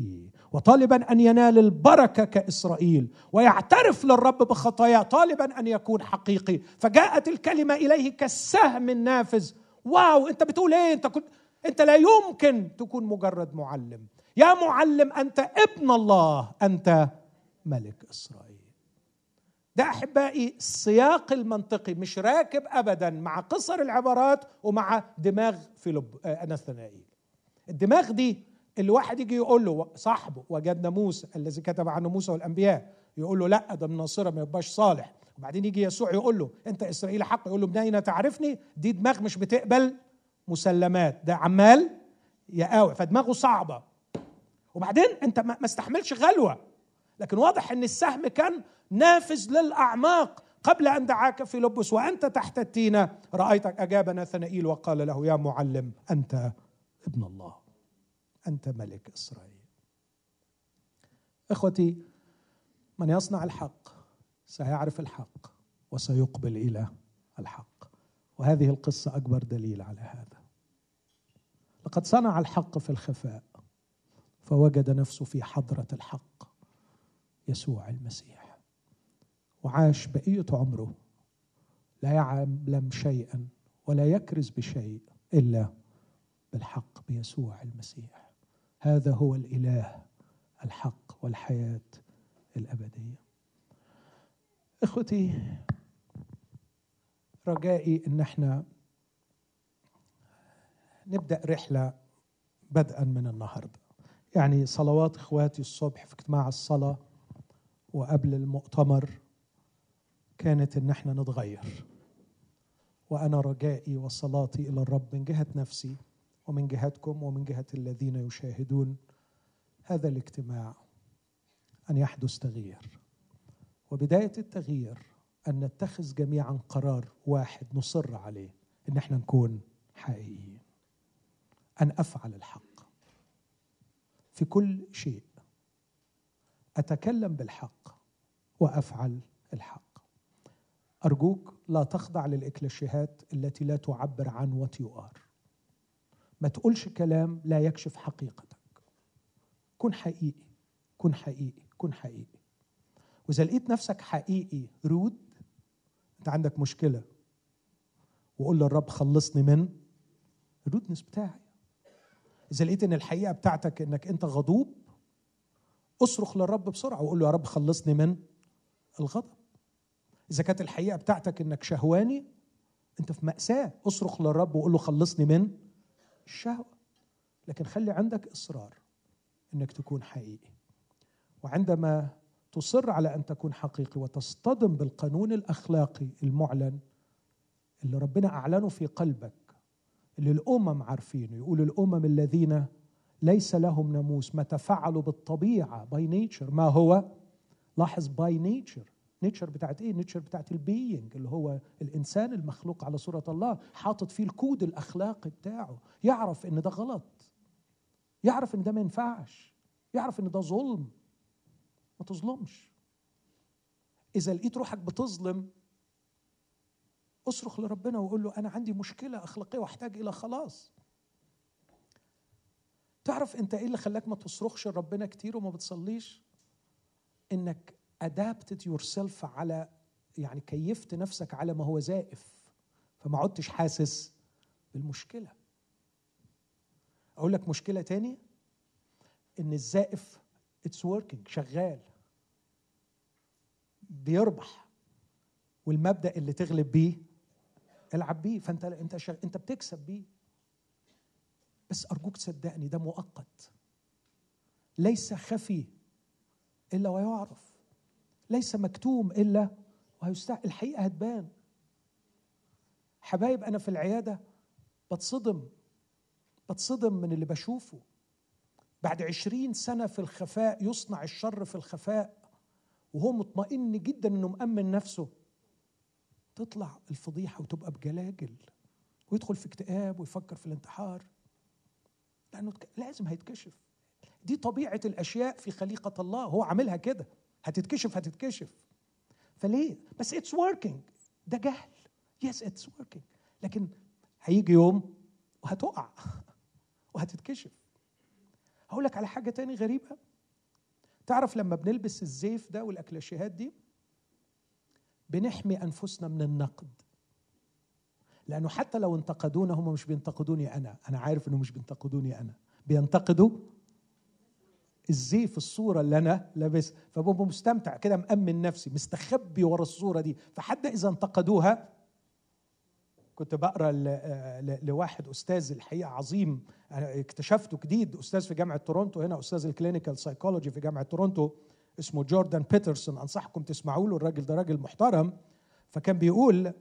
فيه وطالبا أن ينال البركة كإسرائيل ويعترف للرب بخطاياه طالبا أن يكون حقيقي. فجاءت الكلمة إليه كالسهم النافذ. واو أنت بتقول إيه؟ أنت كنت أنت لا يمكن تكون مجرد معلم. يا معلم أنت ابن الله أنت ملك إسرائيل. ده أحبائي السياق المنطقي مش راكب ابدا مع قصر العبارات ومع دماغ فيلب آه نثنائيل الدماغ دي اللي واحد يجي يقول له صاحبه وجدنا موسى الذي كتب عنه موسى والأنبياء يقول له لا ده من ناصرة ما يبقاش صالح. وبعدين يجي يسوع يقول له أنت اسرائيلي حق؟ يقول له من أين تعرفني؟ دي دماغ مش بتقبل مسلمات. ده عمال يقاوع فدماغه صعبة. وبعدين أنت ما استحملش غلوة. لكن واضح إن السهم كان نافذ للأعماق. قبل أن دعاك في لبس وأنت تحت التينة رأيتك أجاب نثنائيل وقال له يا معلم أنت ابن الله. أنت ملك إسرائيل. إخوتي من يصنع الحق سيعرف الحق وسيقبل إلى الحق. وهذه القصة أكبر دليل على هذا. لقد صنع الحق في الخفاء فوجد نفسه في حضرة الحق يسوع المسيح. وعاش بقية عمره لا يعلم شيئا ولا يكرز بشيء إلا بالحق بيسوع المسيح. هذا هو الإله الحق والحياة الأبدية. إخوتي رجائي إن إحنا نبدأ رحلة بدءا من النهارده. يعني صلوات إخواتي الصبح في اجتماع الصلاة وقبل المؤتمر كانت إن إحنا نتغير. وأنا رجائي وصلاتي إلى الرب من جهة نفسي ومن جهتكم ومن جهة الذين يشاهدون هذا الاجتماع أن يحدث تغيير. وبداية التغيير أن نتخذ جميعا قرار واحد نصر عليه إن إحنا نكون حقيقيين. أن أفعل الحق. في كل شيء أتكلم بالحق وأفعل الحق. أرجوك لا تخضع للإكليشيهات التي لا تعبر عن what you are ما تقولش كلام لا يكشف حقيقتك. كن حقيقي كن حقيقي كن حقيقي. وإذا لقيت نفسك حقيقي رود أنت عندك مشكلة وقول للرب خلصني من الرودنس بتاعي. إذا لقيت إن الحقيقة بتاعتك إنك أنت غضوب أصرخ للرب بسرعة وقول له يا رب خلصني من الغضب. إذا كانت الحقيقة بتاعتك إنك شهواني أنت في مأساة أصرخ للرب وقول له خلصني من الشهوة. لكن خلي عندك إصرار إنك تكون حقيقي. وعندما تصر على أن تكون حقيقي وتصطدم بالقانون الأخلاقي المعلن اللي ربنا أعلنه في قلبك اللي الأمم عارفينه يقول الأمم الذين ليس لهم ناموس متى فعلوا بالطبيعة by nature ما هو؟ لاحظ by nature nature بتاعت إيه؟ nature بتاعت ال being اللي هو الإنسان المخلوق على صورة الله حاطط فيه الكود الأخلاقي بتاعه. يعرف إن ده غلط. يعرف إن ده ما ينفعش. يعرف إن ده ظلم. ما تظلمش. إذا لقيت روحك بتظلم اصرخ لربنا وقول له أنا عندي مشكلة أخلاقية وأحتاج إلى خلاص. تعرف أنت إيه اللي خلاك ما تصرخش لربنا كتير وما بتصليش؟ إنك adapted yourself على يعني كيفت نفسك على ما هو زائف فما عدتش حاسس بالمشكلة. أقول لك مشكلة تاني إن الزائف it's working شغال بيربح والمبدأ اللي تغلب بيه العب بيه. فأنت أنت. أنت بتكسب بيه. بس أرجوك تصدقني ده مؤقت. ليس خفي إلا ويعرف. ليس مكتوم إلا وهيستحق الحقيقة هتبان. حبايب أنا في العيادة بتصدم بتصدم من اللي بشوفه. بعد عشرين سنة في الخفاء يصنع الشر في الخفاء وهو مطمئن جدا إنه مأمن نفسه. تطلع الفضيحة وتبقى بجلاجل ويدخل في اكتئاب ويفكر في الانتحار. لأنه لازم هيتكشف. دي طبيعة الأشياء في خليقة الله هو عاملها كده. هتتكشف هتتكشف. فليه؟ بس it's working ده جهل. yes it's working لكن هيجي يوم وهتقع وهتتكشف. هقول لك على حاجة تاني غريبة. تعرف لما بنلبس الزيف ده والأكلاشيهات دي؟ بنحمي أنفسنا من النقد. لأنه حتى لو انتقدونا هم مش بينتقدوني أنا. أنا عارف أنه مش بينتقدوني أنا. بينتقدوا الزيف الصورة اللي أنا لابس فببقى مستمتع كده مأمن نفسي مستخبي ورا الصورة دي. فحتى إذا انتقدوها كنت بقرأ لواحد أستاذ الحقيقة عظيم. اكتشفته جديد. أستاذ في جامعة تورونتو هنا أستاذ ال clinical psychology في جامعة تورونتو اسمه جوردان بيترسون. أنصحكم تسمعوا له. الراجل ده راجل محترم. فكان بيقول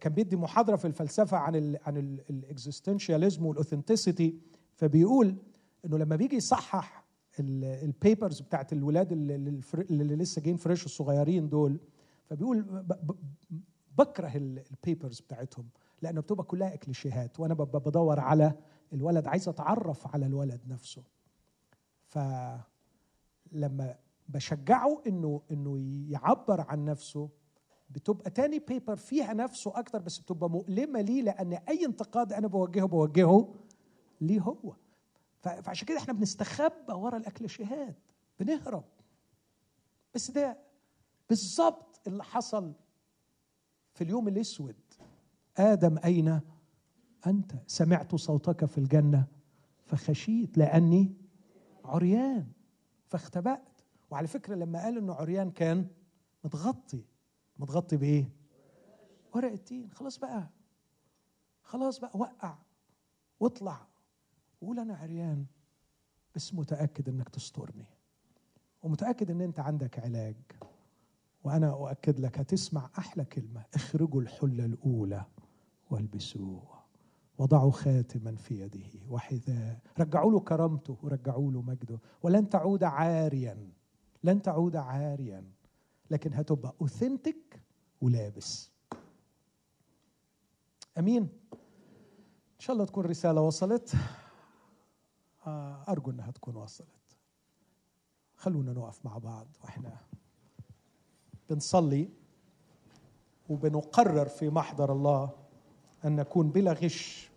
كان بيدي محاضرة في الفلسفة عن ال عن ال existentialism وال authenticity فبيقول إنه لما بيجي يصحح ال papers بتاعت الولاد اللي, اللي لسه جايين fresh الصغيرين دول. فبيقول بكره ال papers بتاعتهم لأنه بتبقى كلها كليشيهات وأنا بدور على الولد عايز أتعرف على الولد نفسه. فلما بشجعه إنه إنه يعبر عن نفسه بتبقى تاني بيبر فيها نفسه أكتر بس بتبقى مؤلمة ليه؟ لأن أي انتقاد أنا بوجهه بوجهه ليه هو. فعشان كده إحنا بنستخبى ورا الاكليشيهات بنهرب. بس ده بالظبط اللي حصل في اليوم الأسود. آدم أين؟ أنت. سمعت صوتك في الجنة فخشيت لأني عريان فاختبأت. وعلى فكرة لما قال إنه عريان كان متغطي. متغطي بإيه؟ ورق التين. خلاص بقى. خلاص بقى وقع واطلع. وقول أنا عريان بس متأكد إنك تسترني. ومتأكد إن أنت عندك علاج. وأنا أؤكد لك هتسمع أحلى كلمة اخرجوا الحلة الأولى والبسوه. وضعوا خاتما في يده. وحذاء رجعوا له كرامته ورجعوا له مجده. ولن تعود عاريا لن تعود عاريا لكن هتبقى اوثنتك ولابس. أمين. إن شاء الله تكون رسالة وصلت. أرجو أنها تكون وصلت خلونا نقف مع بعض وإحنا بنصلي وبنقرر في محضر الله أن نكون بلا غش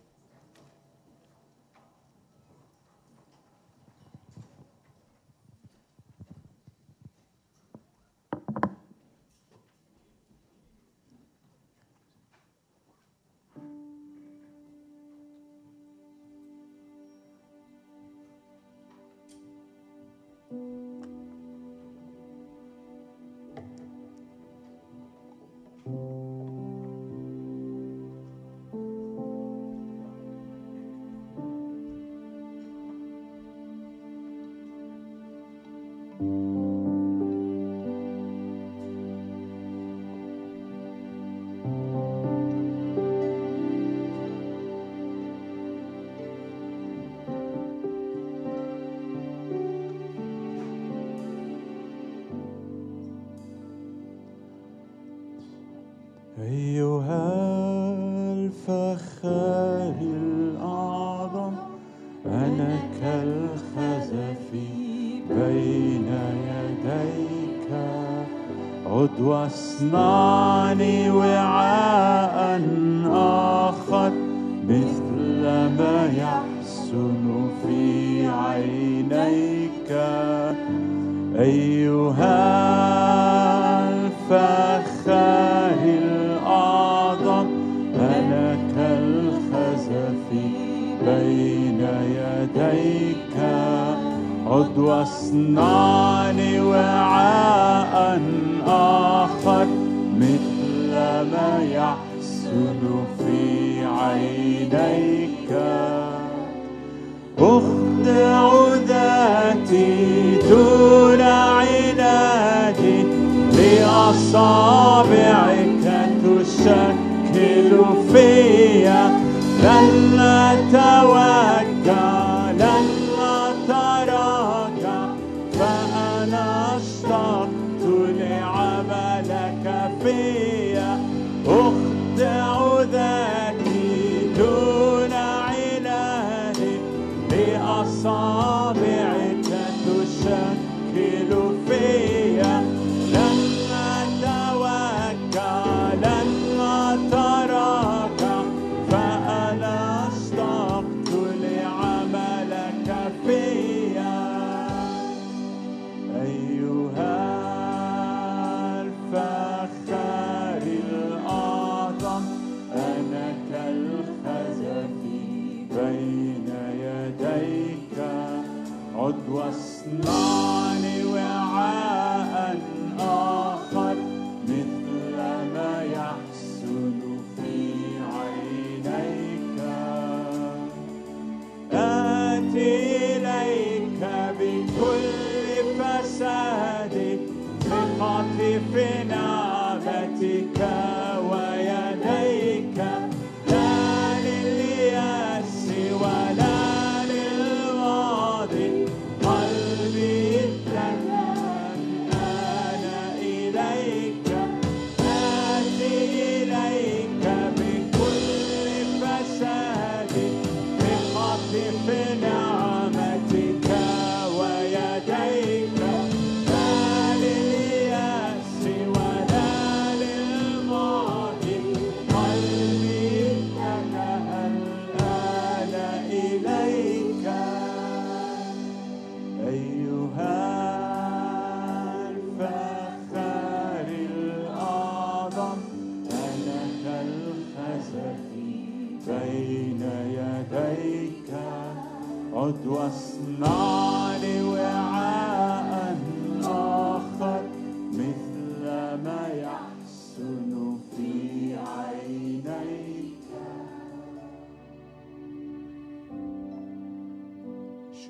Now.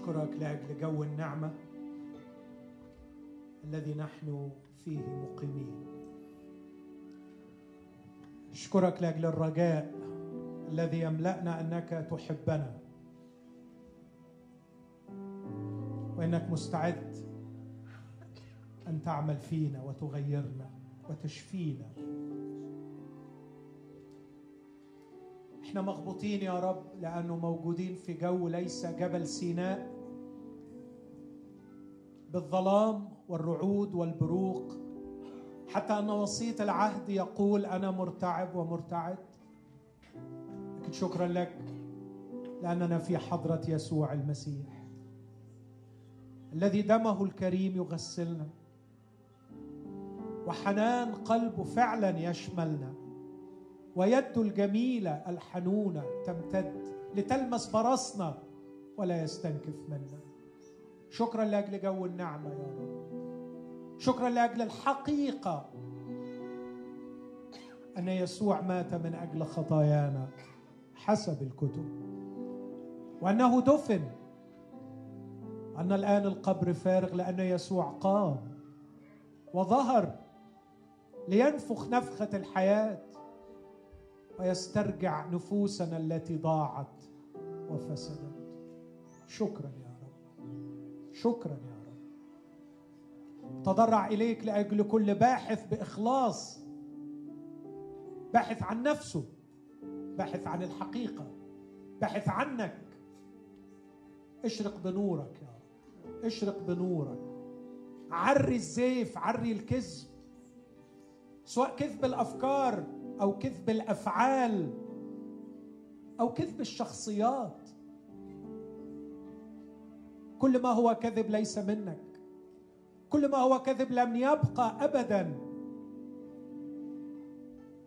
أشكرك لأجل جو النعمة الذي نحن فيه مقيمين. أشكرك لأجل الرجاء الذي يملأنا أنك تحبنا. وإنك مستعد أن تعمل فينا وتغيرنا وتشفينا. إحنا مغبوطين يا رب لأنه موجودين في جو ليس جبل سيناء. بالظلام والرعود والبروق. حتى أن وسيط العهد يقول أنا مرتعب ومرتعد. لكن شكرا لك لأننا في حضرة يسوع المسيح. الذي دمه الكريم يغسلنا. وحنان قلبه فعلا يشملنا. ويده الجميله الحنونه تمتد لتلمس براسنا ولا يستنكف منا. شكرا لأجل جو النعمة يا رب. شكرا لأجل الحقيقة أن يسوع مات من أجل خطايانا حسب الكتب. وأنه دفن أن الآن القبر فارغ لأن يسوع قام وظهر لينفخ نفخة الحياة ويسترجع نفوسنا التي ضاعت وفسدت. شكرا يا رب. شكرا يا رب. تضرع إليك لأجل كل باحث بإخلاص. باحث عن نفسه. باحث عن الحقيقة. باحث عنك. اشرق بنورك يا رب. اشرق بنورك. عري الزيف عري الكذب. سواء كذب الأفكار أو كذب الأفعال أو كذب الشخصيات. كل ما هو كذب ليس منك. كل ما هو كذب لم يبقى ابدا.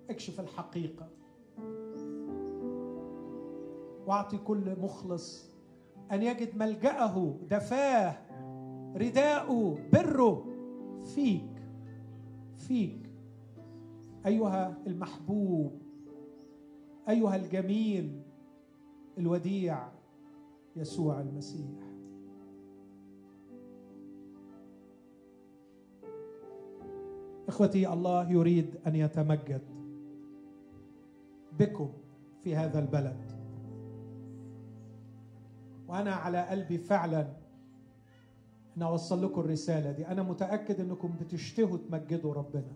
اكشف الحقيقة. واعطي كل مخلص أن يجد ملجأه دفاه رداءه بره. فيك فيك. أيها المحبوب أيها الجميل الوديع يسوع المسيح. إخوتي الله يريد أن يتمجد بكم في هذا البلد. وأنا على قلبي فعلا. ان أوصل لكم الرسالة دي. أنا متأكد إنكم بتشتهوا تمجدوا ربنا.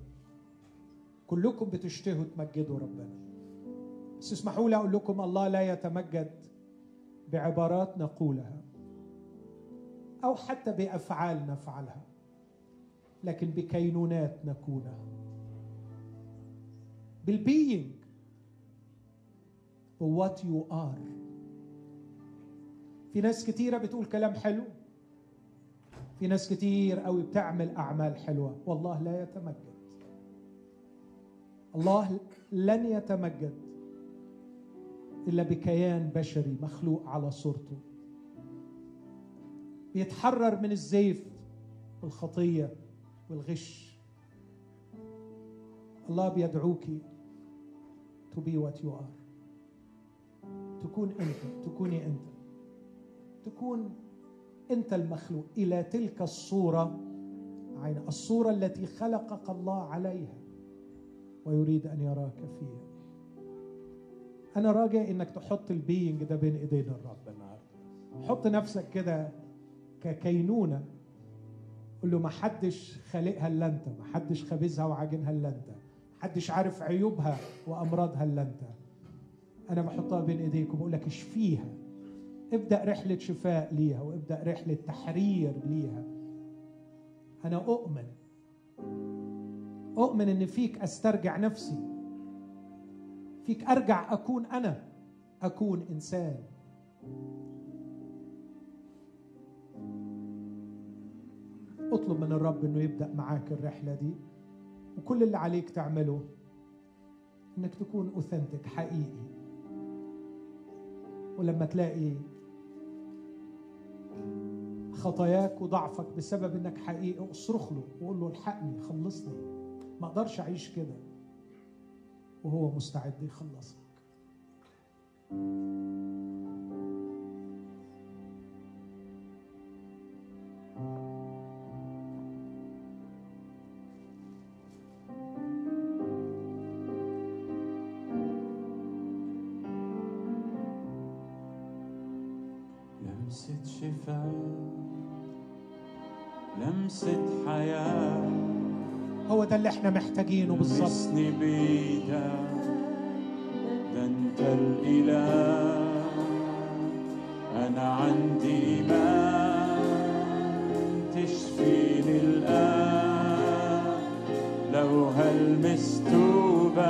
كلكم بتشتهوا تمجدوا ربنا. بس اسمحوا لي أقول لكم الله لا يتمجد بعبارات نقولها أو حتى بأفعال نفعلها لكن بكينونات نكونها. بال being what you are في ناس كتيرة بتقول كلام حلو في ناس كتير قوي بتعمل أعمال حلوة. والله لا يتمجد. الله لن يتمجد إلا بكيان بشري مخلوق على صورته. بيتحرر من الزيف والخطية والغش. الله بيدعوك to be what you are. تكون أنت تكوني أنت. تكون أنت المخلوق إلى تلك الصورة عين الصورة التي خلقك الله عليها ويريد أن يراك فيها. أنا راجع إنك تحط البينج ده بين ايدين الرب النهارده. حط نفسك كده ككينونة. قول له ما حدش خالقها إلا أنت ما حدش خابزها وعاجنها إلا أنت ما حدش عارف عيوبها وأمراضها إلا أنت. أنا بحطها بين ايديك وبقول لك اشفيها. ابدأ رحلة شفاء ليها وابدأ رحلة تحرير ليها. أنا أؤمن. أؤمن إن فيك أسترجع نفسي. فيك أرجع أكون أنا. أكون إنسان. أطلب من الرب إنه يبدأ معاك الرحلة دي. وكل اللي عليك تعمله إنك تكون اوثنتك حقيقي. ولما تلاقي خطاياك وضعفك بسبب إنك حقيقي اصرخ له وقول له الحقني خلصني. ما أقدرش أعيش كده. وهو مستعد يخلصك. لمسة حياة. هو ده اللي إحنا محتاجينه بالظبط. بيدك ده انت الإله. أنا عندي إيمان تشفيني الآن. لو هلمستوبك